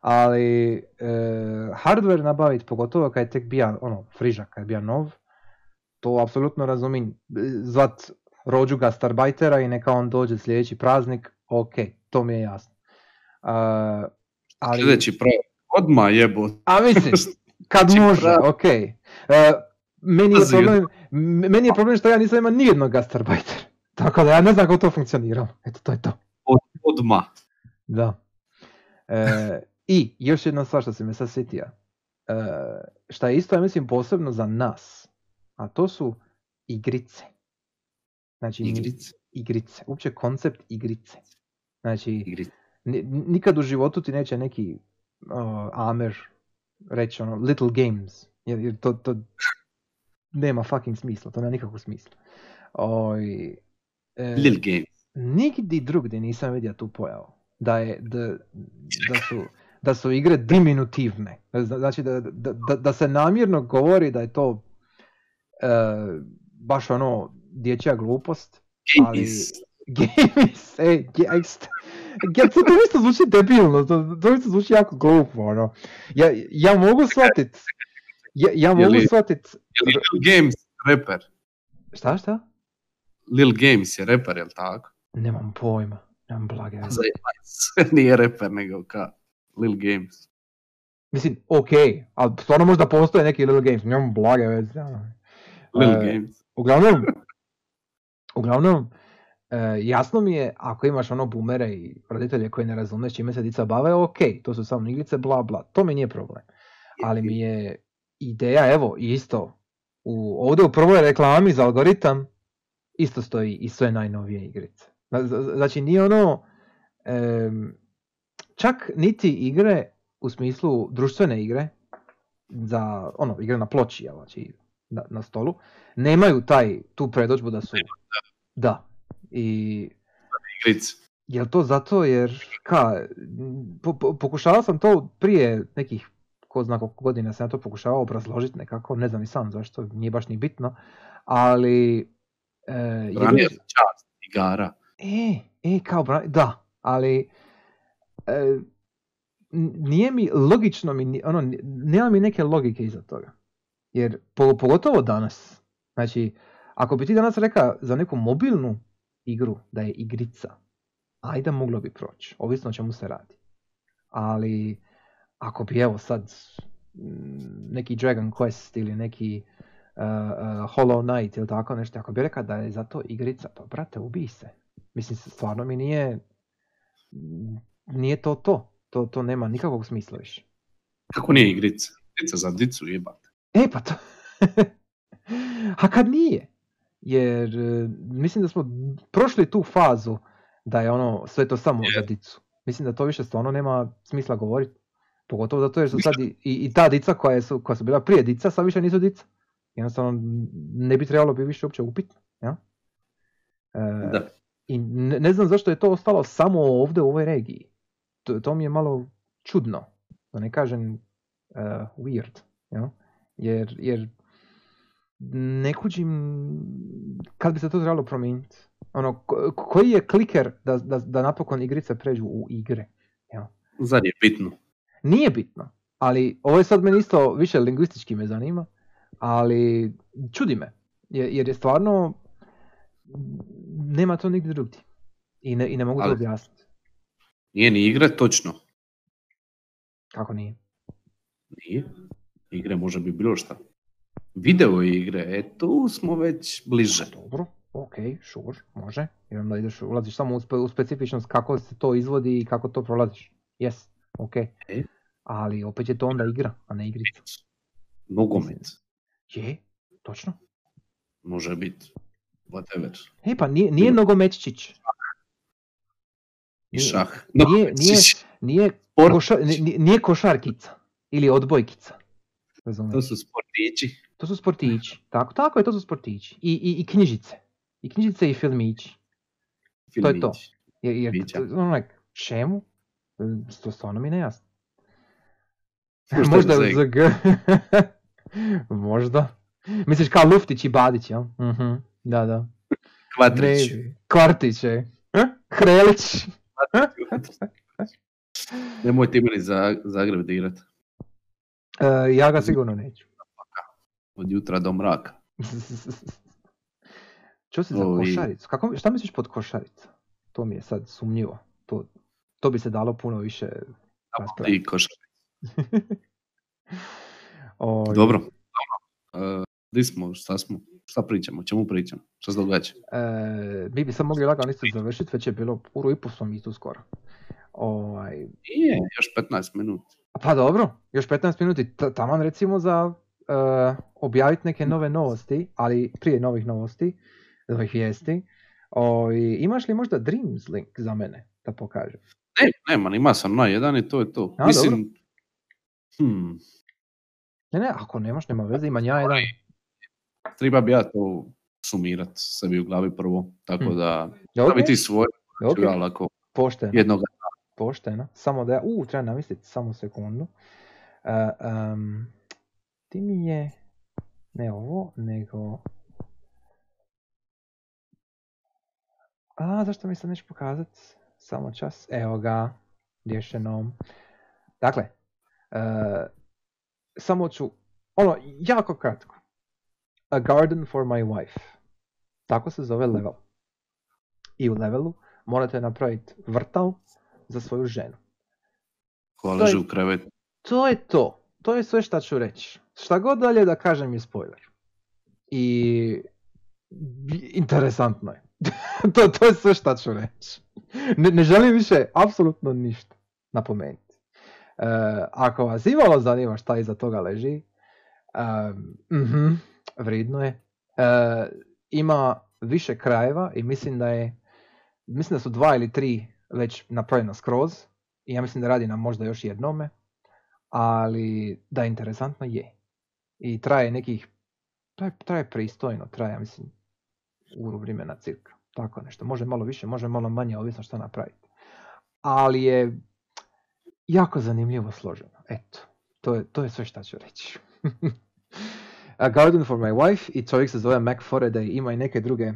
Ali e, hardware nabaviti, pogotovo kad je tek bija, ono, frižak, kad je bija nov, to apsolutno razumijem. Zvat rođuga Starbajtera i neka on dođe sljedeći praznik, ok, to mi je jasno. Uh, ali, Sljedeći pravi, odmah jebo. a mislim, kad može, pravi. ok. E, meni, je problem, meni je problem što ja nisam imao nijednog gastarbajtera. Tako da ja ne znam kako to funkcioniralo. Eto, to je to. Od, odmah. Da. E, I još jedna stvar što se me sad sjetio. E, šta je isto, ja mislim, posebno za nas. A to su igrice. Znači, Igrice. igrice. Uopće koncept igrice. Znači, Igrice. ni- nikad u životu ti neće neki uh, Amer reći ono little games, jer, jer to, to nema fucking smisla, to nema nikakvog smisla. Oj, e, Lil game. nigdje drugdje nisam vidio tu pojavu. Da, je, da, da, su, da su igre diminutivne. Zna- Znači da, da, da, da se namjerno govori da je to e, baš ono dječja glupost. Ali- Gamies. Games, gangsta. Ja, to, to isto zvuči debilno, to, isto zvuči jako glupo, ono. Ja, ja mogu shvatit, ja, ja mogu li- shvatit, Je li Lil Games reper? šta, šta? Lil Games je reper, jel tako? Nemam pojma, nemam blage. Nije reper, nego ka Lil Games. Mislim, okej, ali stvarno možda postoje neki Little Games, nemam blage veze. ono. Lil E, Games. Uglavnom, uglavnom, e, jasno mi je ako imaš ono boomere i roditelje koji ne razume s čime se dica bave, ok, to su samo igrice, bla bla, to mi nije problem. Ali mi je ideja, evo, isto, u, ovdje u prvoj reklami za algoritam isto stoji i sve najnovije igrice. Zna- zna- Znači nije ono, em, čak niti igre u smislu društvene igre, za ono, igre na ploči, znači na, na stolu, nemaju taj, tu predođbu da su, da, i. Jel to zato jer, ka, po- po- pokušavao sam to prije nekih, ko zna koliko godina sam ja to pokušavao obrazložiti nekako, ne znam i sam zašto, nije baš ni bitno, ali... E, za čast igara. e, e, kao, bra- da, ali e, nije mi, logično mi, ono, nema mi neke logike iza toga. Jer, po- pogotovo danas, znači, ako bi ti danas rekao za neku mobilnu igru da je igrica, ajde moglo bi proći, ovisno o čemu se radi. Ali, ako bi evo sad mm, neki Dragon Quest ili neki uh, uh, Hollow Knight ili tako nešto, ako bi rekao da je za to igrica, pa brate, ubij se. Mislim, stvarno mi nije, nije to to. To, to nema nikakvog smisla više. Kako nije igrica? Igrica za dicu jebate. E pa to... A kad nije? Jer e, mislim da smo prošli tu fazu da je ono sve to samo za dicu. Mislim da to više stvarno nema smisla govoriti. Pogotovo zato jer su sad i, i, i ta dica koja su, koja su bila prije dica, sad više nisu dica. Jednostavno ne bi trebalo bi više uopće upitno. Ja? E, Da. I ne, ne znam zašto je to ostalo samo ovdje u ovoj regiji. To, to mi je malo čudno. Da ne kažem uh, weird. Ja? Jer, jer ne kuđim kad bi se to trebalo promijeniti. Ono, ko- koji je kliker da, da, da napokon igrice pređu u igre? Ja? Zar je bitno? Nije bitno, ali ovo je sad meni isto više lingvistički me zanima, ali čudi me, jer, je stvarno nema to nigdje drugdje. I ne, i ne mogu to Ali- objasniti. Nije ni igre, točno. Kako nije? Nije. Igre može biti bilo šta. Video igre, e tu smo već bliže. Dobro, ok, sure, može. I onda ideš, ulaziš samo u, spe, u specifičnost kako se to izvodi i kako to prolaziš. Yes, ok. E. ali opet je to onda igra, a ne igrica. Nogomet. Je, točno. Može biti. Whatever. E pa nije, nije nogometčić. I šah. nije- nije- Nije, koša- ni- nije košarkica ili odbojkica. Razumiješ? To su sportići. To su sportići. Tako, tako je, to su sportići. I, i, i knjižice. I knjižice i filmići. To je to. filmići. Jer, jer ono, like, čemu? E, To stvarno mi nejasno. Možda Možda za je G. Možda. Misliš kao Luftić i Badić, jel? Mhm. Da, da. Kvatrić. Maybe. Kvartić je. Hrelić. Nemojte imali za Zagreb dirat. E, ja ga sigurno neću. Od jutra do mraka. Čo si za Ovi- košaricu? Kako, šta misliš pod košarica? To mi je sad sumnjivo. To, to bi se dalo puno više raspraviti. I košar. Oj, Dobro. Dobro. Uh, di smo? Šta smo? Šta pričamo? Čemu pričamo? Šta se događa? E, mi bi sad mogli lagano isto završiti, već je bilo uru i pol smo mi tu skoro. Ovaj, Nije, još 15 minuta. pa dobro, još 15 minuti, taman recimo za e, objaviti neke nove novosti, ali prije novih novosti, novih vijesti. O, i imaš li možda Dreams link za mene da pokažem? Ne, nema, ima sam na jedan i to je to. A, Mislim, hmm, Ne, ne, ako nemaš, nema veze, imam ja jedan. treba bi ja to sumirat sebi u glavi prvo, tako Hmm. da Ok, da bi ti svoj, ok, ja lako pošteno, jednog pošteno. Samo da ja, u, treba namisliti, samo sekundu. E, em, ti mi je, ne ovo, nego... A, zašto mi sad neću pokazat? Samo čas, evo ga, rješeno. Dakle, e, samo ću, ono, jako kratko. A garden for my wife. Tako se zove level. I u levelu morate napraviti vrtal za svoju ženu. koja To je- u krevetu. To je to. To je sve šta ću reći. Šta god dalje da kažem je spoiler. I interesantno je. to, to je sve šta ću reći. Ne, ne želim više apsolutno ništa napomenuti. E, ako vas imalo zanima šta iza toga leži, um, mhm, vridno je. E, ima više krajeva i mislim da je mislim da su dva ili tri već napravljena skroz i ja mislim da radi na možda još jednome ali da interesantno je. I traje nekih, traje, traje pristojno, traje, ja mislim, uru vremena cirka. Tako nešto. Može malo više, može malo manje, ovisno što napraviti. Ali je jako zanimljivo složeno. Eto, to je, to je sve što ću reći. A Garden for my wife i čovjek se zove Mac Faraday, ima i neke druge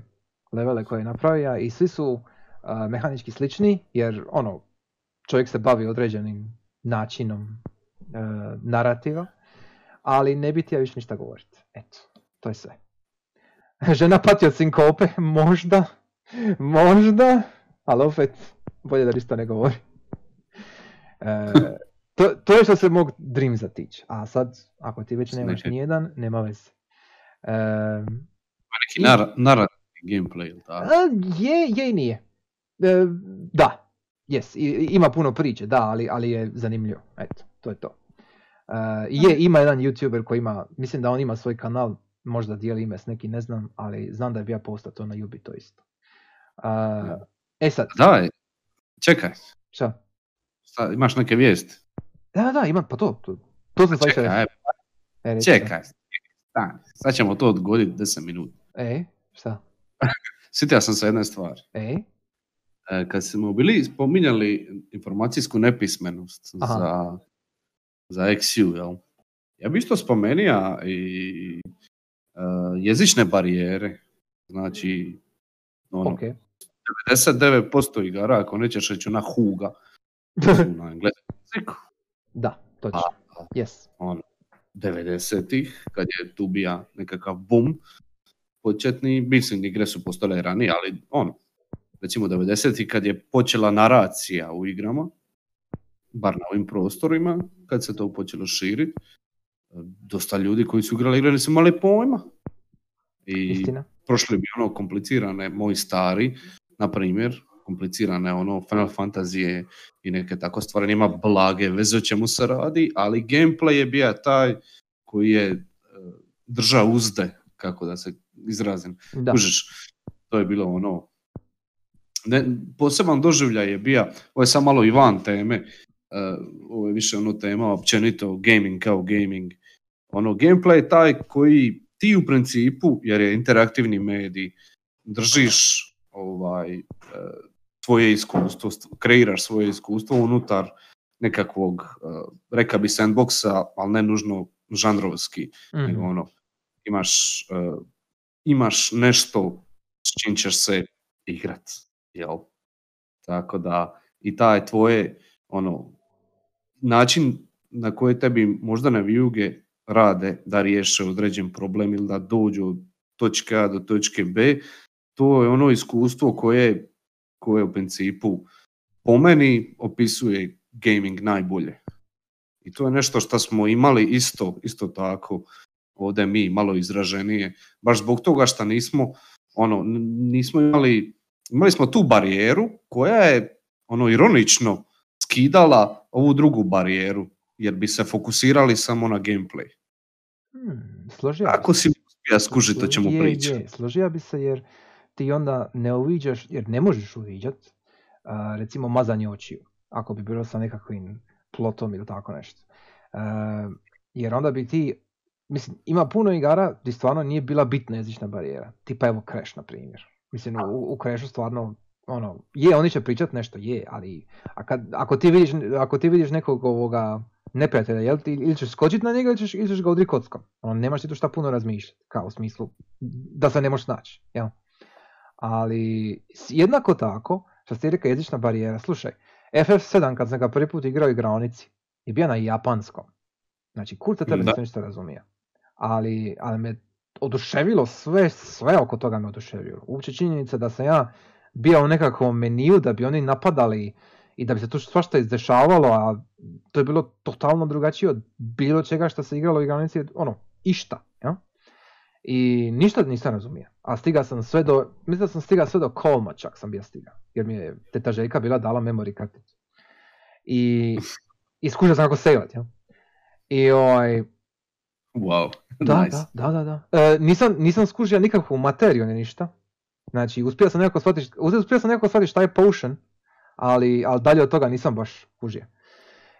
levele koje je napravio i svi su a, mehanički slični jer ono, čovjek se bavi određenim načinom e, narativa, ali ne bi ti ja više ništa govoriti. Eto, to je sve. Žena pati od sinkope, možda, možda, ali opet bolje da ništa ne govori. E, to, to je što se mog Dreamsa tiče. A sad, ako ti već nemaš nijedan, nema veze. E, Neki nar- narativni gameplay, ili tako? a, je, je i nije. E, da, i- ima puno priče, da, ali, ali je zanimljivo. Eto, to je to. E, je, ima jedan youtuber koji ima, mislim da on ima svoj kanal, možda dijeli ime s neki, ne znam, ali znam da bi ja postao to na Jubi to isto. E, e sad, Da, čekaj, šta? šta, imaš neke vijesti? Da, da, imam, pa to, to, to sam Čekaj, aj. E, čekaj, stani, sad ćemo to odgoditi 10 minuta. E, šta? Sjetio sam se jedne stvari. E, E, Kad smo bili spominjali informacijsku nepismenost Aha. za, za XU, jel? Ja bi isto spomenija i e, jezične barijere. Znači, ono, ok. 99% igara, ako nećeš reći ona huga, na engleskom jeziku. da, točno. Yes. ono, 90-ih, kad je tu bija nekakav boom početni, mislim igre su postale ranije, ali ono, recimo 90-ih kad je počela naracija u igrama, bar na ovim prostorima, kad se to počelo širiti, dosta ljudi koji su igrali igre nisu imali pojma. I Istina. prošli bi ono komplicirane, moji stari, na primjer, komplicirane ono Final Fantasy i neke tako stvari, nema blage veze o čemu se radi, ali gameplay je bio taj koji je e, držao uzde, kako da se izrazim. Da. Kužiš, to je bilo ono, ne, poseban doživljaj je bio, ovo je sad malo i van teme, ovo je više ono tema općenito gaming kao gaming. Ono, gameplay je taj koji ti u principu, jer je interaktivni medij, držiš ovaj, e, tvoje iskustvo, st- kreiraš svoje iskustvo unutar nekakvog, e, reka bi sandboxa, ali ne nužno žanrovski, Mhm. nego ono, imaš, imaš nešto s čim ćeš se igrat, jel? Tako da i taj tvoje, ono, način na koji tebi možda na vijuge rade da riješe određen problem ili da dođu od točke A do točke B, to je ono iskustvo koje, koje u principu po meni opisuje gaming najbolje. I to je nešto što smo imali isto, isto tako ovdje mi malo izraženije, baš zbog toga što nismo ono, nismo imali, imali smo tu barijeru koja je ono ironično skidala ovu drugu barijeru, jer bi se fokusirali samo na gameplay. Hmm, složio se. si uspio skužiti o čemu Je, pričam? je, složio bi se jer ti onda ne uviđaš, jer ne možeš uviđat, a, recimo mazanje očiju, ako bi bilo sa nekakvim plotom ili tako nešto. A, jer onda bi ti, mislim, ima puno igara gdje stvarno nije bila bitna jezična barijera. Tipa evo Crash, na primjer. Mislim, u, u Crashu stvarno, ono, je, oni će pričat nešto, je, ali a kad, ako, ti vidiš, ako ti vidiš nekog ovoga neprijatelja, jel ti, ili ćeš skočit na njega ili ćeš, ili ćeš ga udri kockom. Ono, nemaš ti tu šta puno razmišljati, kao u smislu da se ne možeš naći, jel? Ali jednako tako, što ste rekao jezična barijera, slušaj, FF7 kad sam ga prvi put igrao u igraonici, je bio na japanskom. Znači, kurca tebe nisam ništa razumio. Ali, ali me oduševilo sve, sve oko toga me oduševilo. Uopće činjenica da sam ja bio u nekakvom meniju da bi oni napadali i da bi se tu svašta izdešavalo, a to je bilo totalno drugačije od bilo čega što se igralo u igranici, ono, išta, ja? I ništa nisam razumio. A stiga sam sve do, mislim da sam stigao sve do Kolma čak sam bio stigao, jer mi je teta Željka bila dala memory karticu. I, i skužio sam kako sejlat, ja? I ovaj, Wow, da, nice. da, da, da, da. E, nisam, nisam skužio nikakvu materiju ni ništa. Znači, uspio sam nekako shvatiti, uspio sam nekako shvatiti šta je potion, ali, ali dalje od toga nisam baš kužio.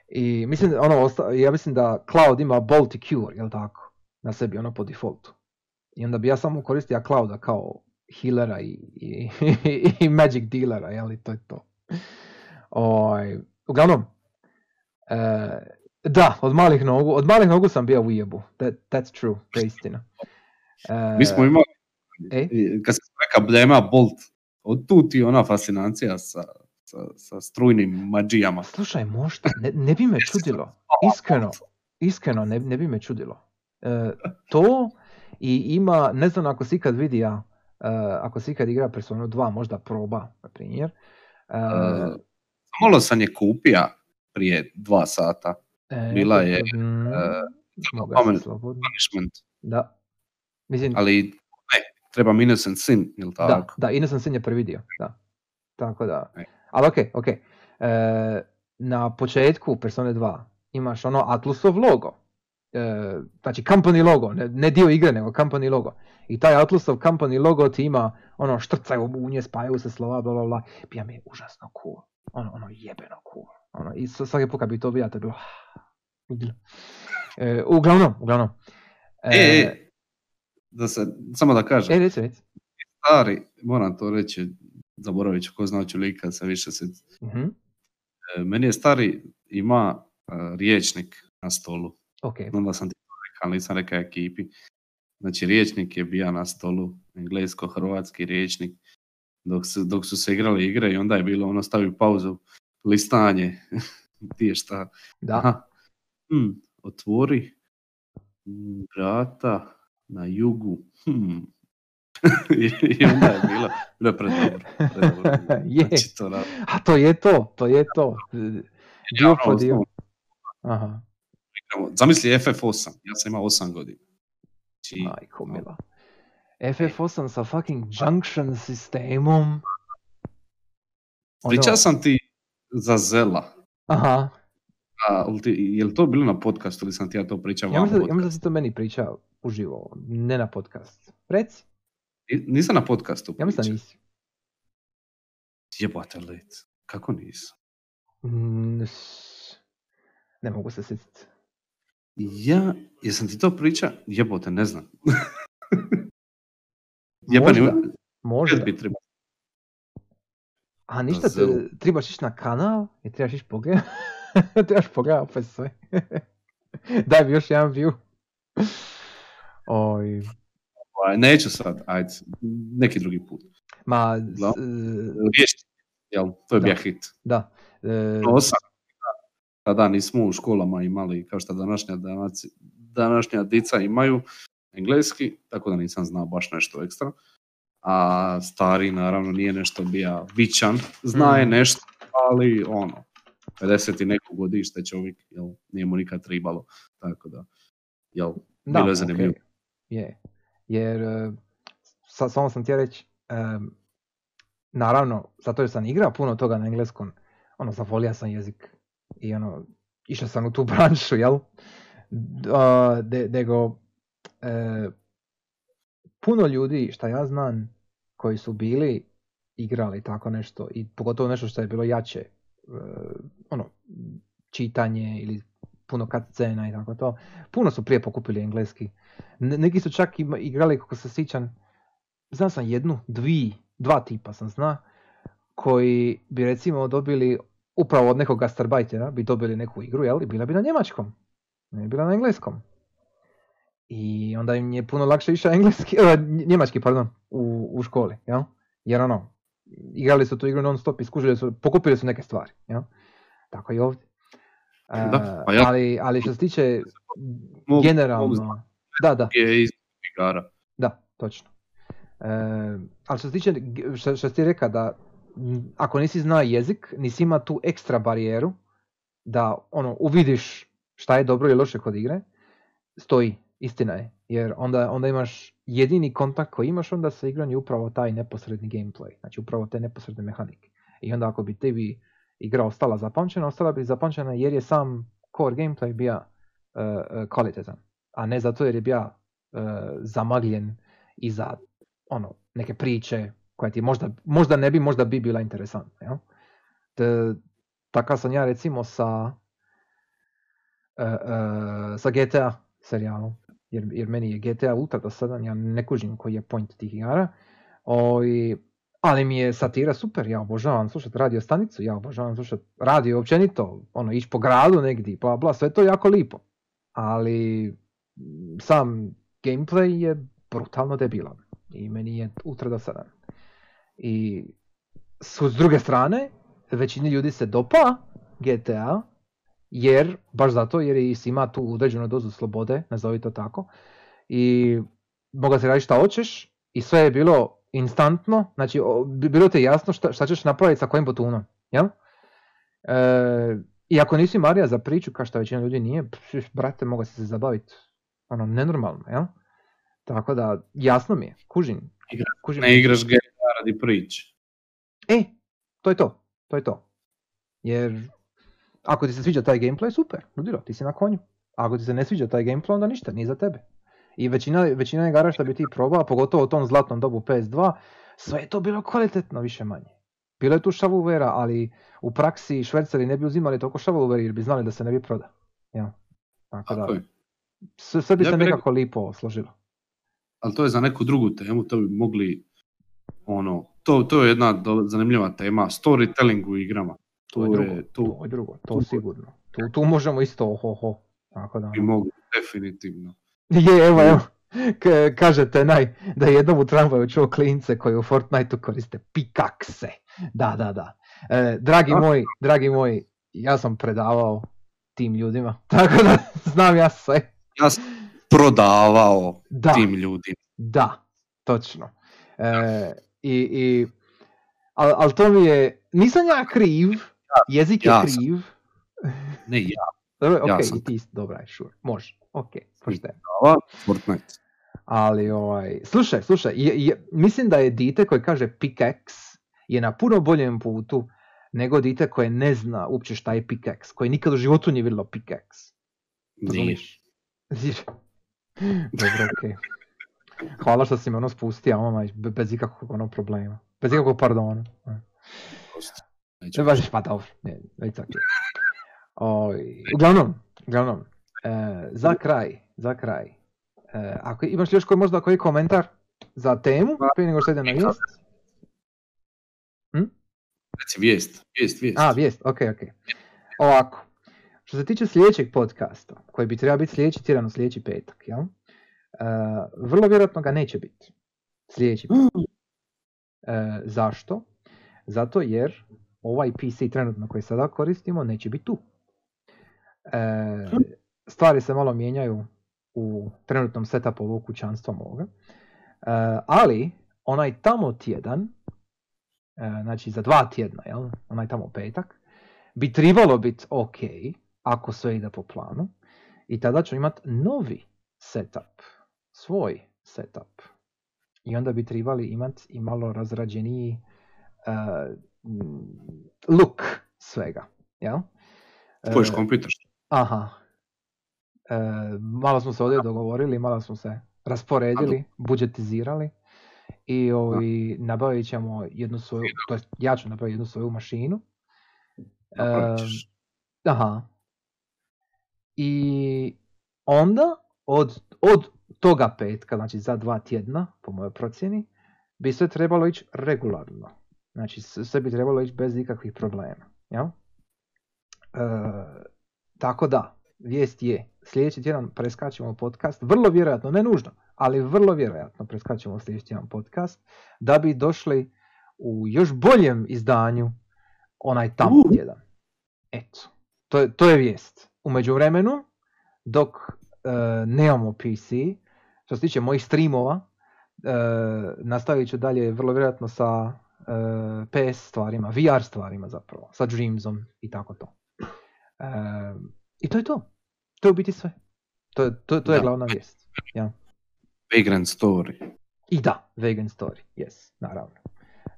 I mislim, ono, ja mislim da Cloud ima Bolt i Cure, jel tako? Na sebi, ono po defaultu. I onda bi ja samo koristio Clouda kao healera i, i, i magic dealera, jel? I to je to. Oj, uglavnom, e, da, od malih nogu, od malih nogu sam bio u jebu. That, that's true, to je istina. E, Mi smo imali, E? kad se reka Blema Bolt, od tu ti ona fascinacija sa, sa, sa strujnim mađijama. Slušaj, možda, ne, ne bi me čudilo. Iskreno, iskreno ne, ne bi me čudilo. E, to i ima, ne znam ako si ikad vidio, e, ako si ikad igra Persona 2, možda proba, na primjer. E, Uh, Malo sam je kupija prije dva sata. e, bila je, mm, e, slobodno. Punishment. Da. Mislim, Ali ne, treba Innocent Sin, da, tako? da, Innocent Sin je prvi dio, da. Tako da, E. ali okej, okej. E, na početku Persone 2 imaš ono Atlusov logo. E, znači company logo, ne, ne dio igre, nego company logo. I taj Atlusov company logo ti ima ono štrcaju munje, spajaju se slova, bla bla bla. Bija mi je užasno cool. Ono, ono jebeno cool. Ono, I svaki put kad bi to vidio, to je bilo... E, uglavnom, uglavnom. E, e, da se, samo da kažem, e, reci, reci. stari, moram to reći, zaboravit ću ko zna ću lika se više se... Mhm, E, Meni je stari, ima e, riječnik na stolu. ok. Onda sam ti rekao, ali nisam rekao ekipi. Znači, riječnik je bio na stolu, englesko-hrvatski riječnik, dok su, dok su se igrali igre i onda je bilo ono stavi pauzu, listanje, ti je šta, Da. Hm, otvori mm, vrata na jugu. Hm. I, onda je bilo, bilo je predobro. predobro. Je. Znači, to na, A to je to, to je to. Dio ono, po dio. osnovno, Aha, Zamisli FF8, ja sam imao 8 godina. Znači, majko mila. FF8 sa fucking junction sistemom. Pričao sam ti za Zela. Aha, A, je li to bilo na podcastu ili sam ti ja to pričao ja mislim, ja da si to meni pričao uživo, ne na podcast. Reci, Ni- Nisam na podcastu ja mislim da nisi. Jebate lic. Kako nisam? Mm, Ne mogu se sjetiti. Ja, jesam ti to pričao? Jebote, ne znam. Jebani, Možda, možda. bi trebao. A ništa, te, trebaš ići na kanal i trebaš ići pogledat. trebaš pogledat opet sve. Daj mi još jedan view. Oj, Ovaj, Neću sad, ajde, neki drugi put. ma, Da. s- Riješiti, jel, to je Da. bio hit. da. e, No, godina, tada nismo u školama imali, kao što današnja, danaci- današnja dica imaju, engleski, tako da nisam znao baš nešto ekstra. A stari naravno nije nešto bija vičan, zna je Mm. nešto, ali ono, 50 i neko godište čovjek, jel, nije mu nikad tribalo, tako da, jel, Da, bilo je zanimljivo. okej, Je. Jer, e, sa, samo sam htio reći, em, naravno, zato jer sam igrao puno toga na engleskom, ono, zavolio sam jezik i ono, išao sam u tu branšu, jel? A, de- e, puno ljudi, šta ja znam, koji su bili igrali tako nešto i pogotovo nešto što je bilo jače, e, ono, čitanje ili puno cutscena i tako to, puno su prije pokupili engleski. Ne- neki su čak igrali, kako se sjećam, znam sam jednu, dvi, dva tipa sam zna, koji bi recimo dobili upravo od nekog gastarbajtera, bi dobili neku igru, jel? I bila bi na njemačkom, ne bi bila na engleskom. I onda im je puno lakše išao engleski, eh, njemački, pardon, u, u školi, jel? Jer ono, igrali su tu igru non stop i skužili su, pokupili su neke stvari, jel? Tako i ovdje. Da, Eh, pa ja- ali, ali što se tiče Mogu- generalno, mogu da, da, Je iz igara. da, točno. E, ali što se tiče, što, što ti rekao da ako nisi zna jezik, nisi ima tu ekstra barijeru da ono uvidiš šta je dobro i loše kod igre, stoji, istina je. Jer onda, onda imaš jedini kontakt koji imaš onda sa igrom je upravo taj neposredni gameplay, znači upravo te neposredne mehanike. I onda ako bi tebi igra ostala zapamćena, ostala bi zapamćena jer je sam core gameplay bio e, kvalitetan, a ne zato jer je bio e, zamagljen iza ono, neke priče koja ti možda, možda ne bi, možda bi bila interesantna. Jel? Te, takav sam ja recimo sa, e, sa GTA serijalom, jer, jer meni je GTA ultra dosadan, ja ne kužim koji je point tih igara. O, i- ali mi je satira super, ja obožavam slušati radio stanicu, ja obožavam slušati radio općenito, ono, ići po gradu negdje, bla bla, sve to jako lipo. Ali m, sam gameplay je brutalno debilan i meni je ultra dosadan. I s druge strane, većini ljudi se dopa GTA, jer, baš zato, jer ima tu određenu dozu slobode, nazovi to tako, i moga se raditi šta hoćeš, i sve je bilo instantno, znači bilo ti je jasno šta, šta ćeš napraviti sa kojim botunom, jel? E, I ako nisi Marija za priču, kao što većina ljudi nije, pš, brate, mogu si se zabaviti, ono, nenormalno, jel? Tako da, jasno mi je, kužim. Igra- kužim Ne igraš GTA radi priče. E, to je to, to je to. Jer ako ti se sviđa taj gameplay, super, ludilo, ti si na konju. A ako ti se ne sviđa taj gameplay, onda ništa, nije za tebe. I većina, većina igara što bi ti probao, pogotovo u tom zlatnom dobu PS2, sve je to bilo kvalitetno više manje. Bilo je tu šavuvera, ali u praksi šverceri ne bi uzimali toliko šavuveri jer bi znali da se ne bi proda. Ja. Tako da, je. sve, sve bi Ja se bi rekao- nekako lipo složilo. ali to je za neku drugu temu, to bi mogli, ono, to, to je jedna do- zanimljiva tema, storytelling u igrama. To je To drugo, je, to to je drugo, to tu- sigurno. Tu, tu možemo isto oho-ho. Tako da, bi mogli, definitivno. Je, evo, evo. K- kažete naj, da je jednom u tramvaju čuo klince koji u Fortniteu koriste pikakse. Da, da, da. E, dragi moj, dragi moj, ja sam predavao tim ljudima, tako da znam ja sve. Ja sam prodavao Da, tim ljudima. da, točno. E, I, i, ali al to mi je, nisam ja kriv, jezik je ja sam. kriv. Ne ja, Dobro, ok, Ja sam i ti dobra sure, može, ok, pošteno. Fortnite. Ali, ovaj, slušaj, slušaj, je, je- mislim da je dite koji kaže pickaxe je na puno boljem putu nego dite koje ne zna uopće šta je pickaxe, koje nikad u životu nije vidjelo pickaxe. Razumiješ? Dobro, okej. Hvala što si me ono spustio, ono, be- bez ikakvog ono problema. Bez ikakvog pardona. Baš, pa dobro, ne, već ok. Oj, uglavnom, uglavnom, e, za kraj, za kraj. E, ako imaš li još koji, možda koji komentar za temu, prije nego što idem na vijest? Reci vijest, vijest, vijest. A, vijest, ok, ok. Ovako, što se tiče sljedećeg podcasta, koji bi trebao biti sljedeći tjedan, u sljedeći petak, jel? E, vrlo vjerojatno ga neće biti. Sljedeći petak. E, zašto? Zato jer ovaj PC trenutno koji sada koristimo neće biti tu. E, stvari se malo mijenjaju u trenutnom setupu ovog kućanstva moga. E, ali onaj tamo tjedan, e, znači za dva tjedna, jel? onaj tamo petak, bi trebalo biti ok ako sve ide po planu i tada ću imati novi setup, svoj setup. I onda bi trebali imati i malo razrađeniji uh, look svega. Jel? Spojiš kompjuter. Aha. E, malo smo se ovdje dogovorili, malo smo se rasporedili, budžetizirali i ovi, nabavit ćemo jednu svoju, to jest ja ću napraviti jednu svoju mašinu. E, aha. I onda od, od toga petka, znači za dva tjedna, po mojoj procjeni, bi sve trebalo ići regularno. Znači sve bi trebalo ići bez ikakvih problema. Jel? E, tako da, vijest je, sljedeći tjedan preskačemo podcast, vrlo vjerojatno, ne nužno, ali vrlo vjerojatno preskačemo sljedeći tjedan podcast, da bi došli u još boljem izdanju onaj tamo Uh. tjedan. Eto, to je, to je vijest. U međuvremenu, dok e, nemamo PC, što se tiče mojih streamova, e, nastavit ću dalje vrlo vjerojatno sa e, PS stvarima, VR stvarima zapravo, sa Dreamsom i tako to. I to je to. To je u biti sve. To, je- to, to je Da. glavna vijest. Ja. Vagrant Story. I da, vegan story, yes, naravno.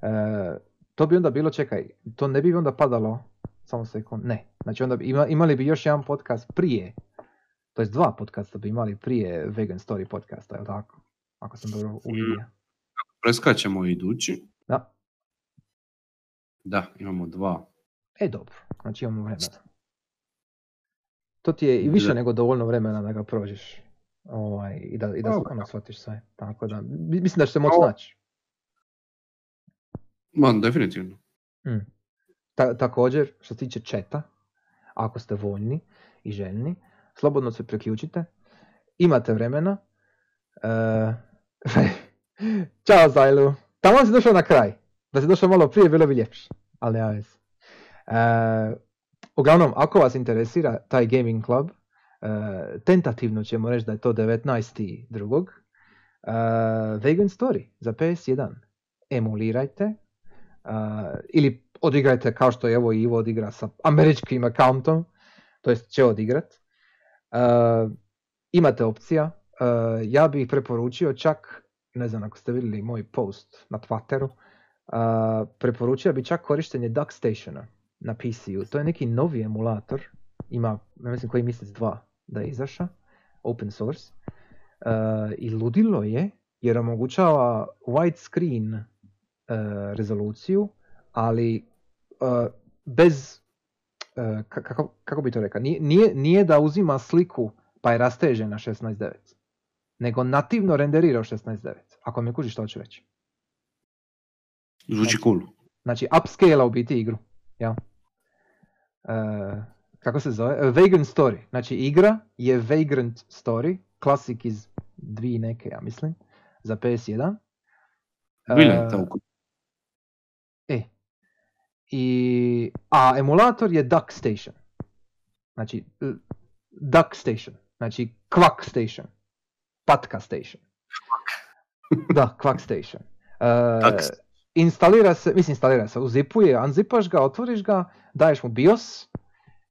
E, to bi onda bilo, čekaj, to ne bi onda padalo, samo sekund, ne. Znači onda bi, ima, imali bi još jedan podcast prije, to jest dva podcasta bi imali prije vegan story podcasta, jel tako? Ako sam dobro uvidio. Preskačemo idući. Da, Da, imamo dva. e dobro, znači imamo vremena. To ti je i više Da. nego dovoljno vremena da ga prođeš. Ovaj, I da, i da Dobro. ono shvatiš sve. Tako da, mi- mislim da će se moći naći. Ma, definitivno. Mm. Ta- također, što se tiče četa, ako ste voljni i željni, slobodno se priključite. Imate vremena. E, Ćao Zajlu. Tamo si došao na kraj. Da si došao malo prije, bilo bi ljepše. Ali nema veze. E, uglavnom, ako vas interesira taj gaming club, e, tentativno ćemo reći da je to 19. drugog. E, Vegan Story za PS1. Emulirajte, Uh, ili odigrajte kao što je evo Ivo odigra sa američkim accountom, to jest će odigrat. Imate opcija, ja bih preporučio čak, ne znam ako ste vidjeli moj post na Twitteru, preporučio bi čak korištenje DuckStationa na PC-u. To je neki novi emulator, ima, ne mislim koji mjesec dva da je izaša, open source. Uh, I ludilo je jer omogućava widescreen uh, rezoluciju, ali uh, bez, uh, ka- kako, kako bi to rekao, nije, nije, nije da uzima sliku pa je rasteže na 16.9, nego nativno renderira u 16.9, ako me kužiš što hoću reći. Zvuči cool. Znači, upscale u biti igru. Ja. Uh, kako se zove? Uh, Vagrant Story. Znači, igra je Vagrant Story, klasik iz dvije neke, ja mislim, za PS1. Bila je Uh, ta uku- E. I, a emulator je Duck Station. Znači, Duck Station. Znači, Quack Station. Patka Station. da, Quack Station. Station. Instalira se, mislim instalira se, uzipuje, unzipaš ga, otvoriš ga, daješ mu BIOS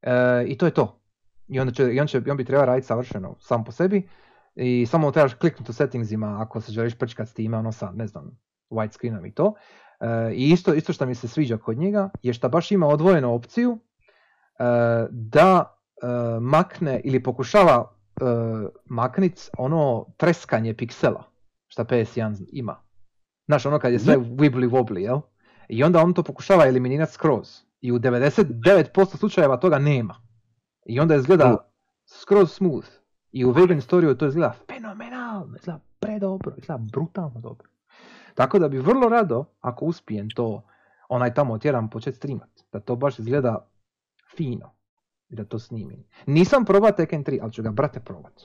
e, i to je to. I onda će, i on, će, on bi trebao raditi savršeno sam po sebi i samo trebaš kliknuti u settingsima ako se želiš prčkat s time, ono sa, ne znam, widescreenom i to. E, I isto, isto što mi se sviđa kod njega je što baš ima odvojenu opciju e, da e, makne ili pokušava e, maknit ono treskanje piksela što PS1 ima. Znaš, ono kad je sve wibbly wobbly, jel? I onda on to pokušava eliminirati skroz. I u 99% slučajeva toga nema. I onda izgleda skroz smooth. I u Vegan Storyu to izgleda fenomenalno, izgleda predobro, izgleda brutalno dobro. Tako da bi vrlo rado, ako uspijem to onaj tamo tjedan početi streamat, da to baš izgleda fino i da to snimim. Nisam probao Tekken 3, ali ću ga brate probat.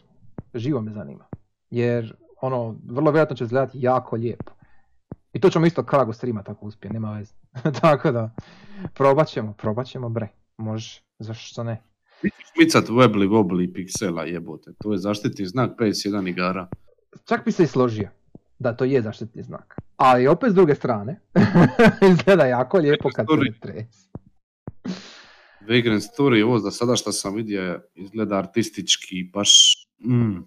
Živo me zanima. Jer ono, vrlo vjerojatno će izgledati jako lijepo. I to ćemo isto krago streamat ako uspije, nema veze. Tako da, probat ćemo, probat ćemo bre. Može, zašto ne. Micat Webbly Wobbly piksela jebote, to je zaštitni znak PS1 igara. Čak bi se i složio da to je zaštitni znak. Ali opet s druge strane, izgleda jako lijepo kad se tres. Vagrant Story, ovo za sada što sam vidio izgleda artistički, baš... Mm.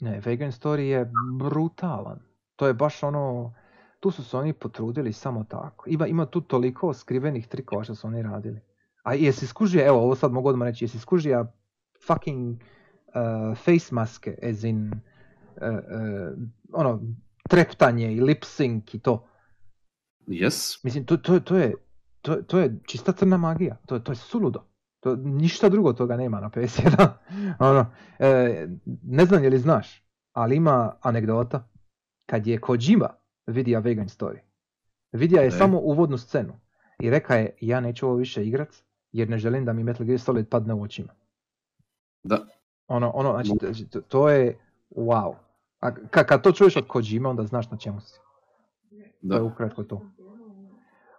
Ne, Vegan Story je brutalan. To je baš ono, tu su se oni potrudili samo tako. Ima, ima tu toliko skrivenih trikova što su oni radili. A jesi skužio, evo ovo sad mogu odmah reći, jesi skužio fucking uh, face maske, as in, uh, uh, ono, treptanje i lip sync i to. Yes. Mislim, to, to, to, je, to, to je čista crna magija, to, to je suludo. To, ništa drugo toga nema na PS1. ono, e, ne znam je li znaš, ali ima anegdota kad je Kojima vidio Vegan Story. Vidio je Ne. samo uvodnu scenu i reka je ja neću ovo više igrat jer ne želim da mi Metal Gear Solid padne u očima. Da. Ono, ono, znači, znači, to, to je wow. A kad, kad to čuješ od Kojima onda znaš na čemu si. To je Da. ukratko to.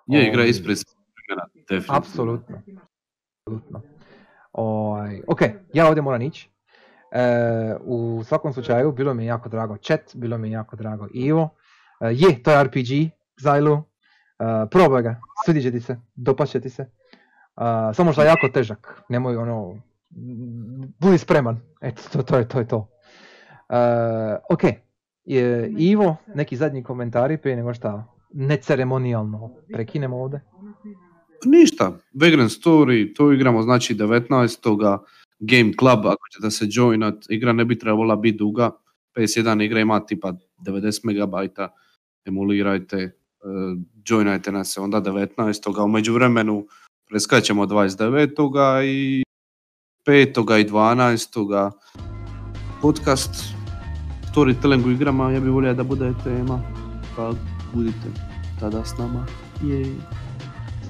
Je igra Ovaj, ispred svog vremena, definitivno. Apsolutno. Apsolutno. Ovaj, ok, ja ovdje moram ići. E, u svakom slučaju, bilo mi je jako drago chat, bilo mi je jako drago Ivo. E, je, to je RPG, Zailu. E, probaj ga, svidit će ti se, dopašće ti se. E, samo što je jako težak, nemoj ono, budi spreman, eto, to, to je to. Je to. Ok, je, Ivo, neki zadnji komentari prije nego što neceremonijalno prekinemo ovdje. Ništa, Vagrant Story, to igramo znači 19. Game Club, ako ćete se joinat, igra ne bi trebala biti duga, PS1 igra ima tipa 90 MB, emulirajte, uh, joinajte nas se onda 19. U međuvremenu preskačemo 29. i 5. i 12. podcast storytellingu igrama, ja bih volio da bude tema, pa budite tada s nama. Jej.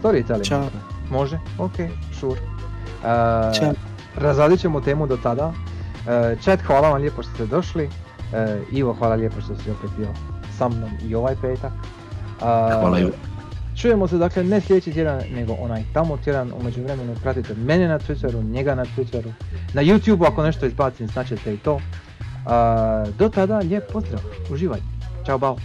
Storytelling. Ćao. Može? Ok, sure. Uh, Ćao. razradit ćemo temu do tada. Uh, chat, hvala vam lijepo što ste došli. Uh, Ivo, hvala lijepo što si opet bio sa mnom i ovaj petak. Uh, Hvala Ivo. Čujemo se dakle ne sljedeći tjedan, nego onaj tamo tjedan. U međuvremenu pratite mene na Twitteru, njega na Twitteru. Na YouTubeu ako nešto izbacim, znaćete i to. Uh, do tada, lijep pozdrav. Uživaj. Ćao, bao.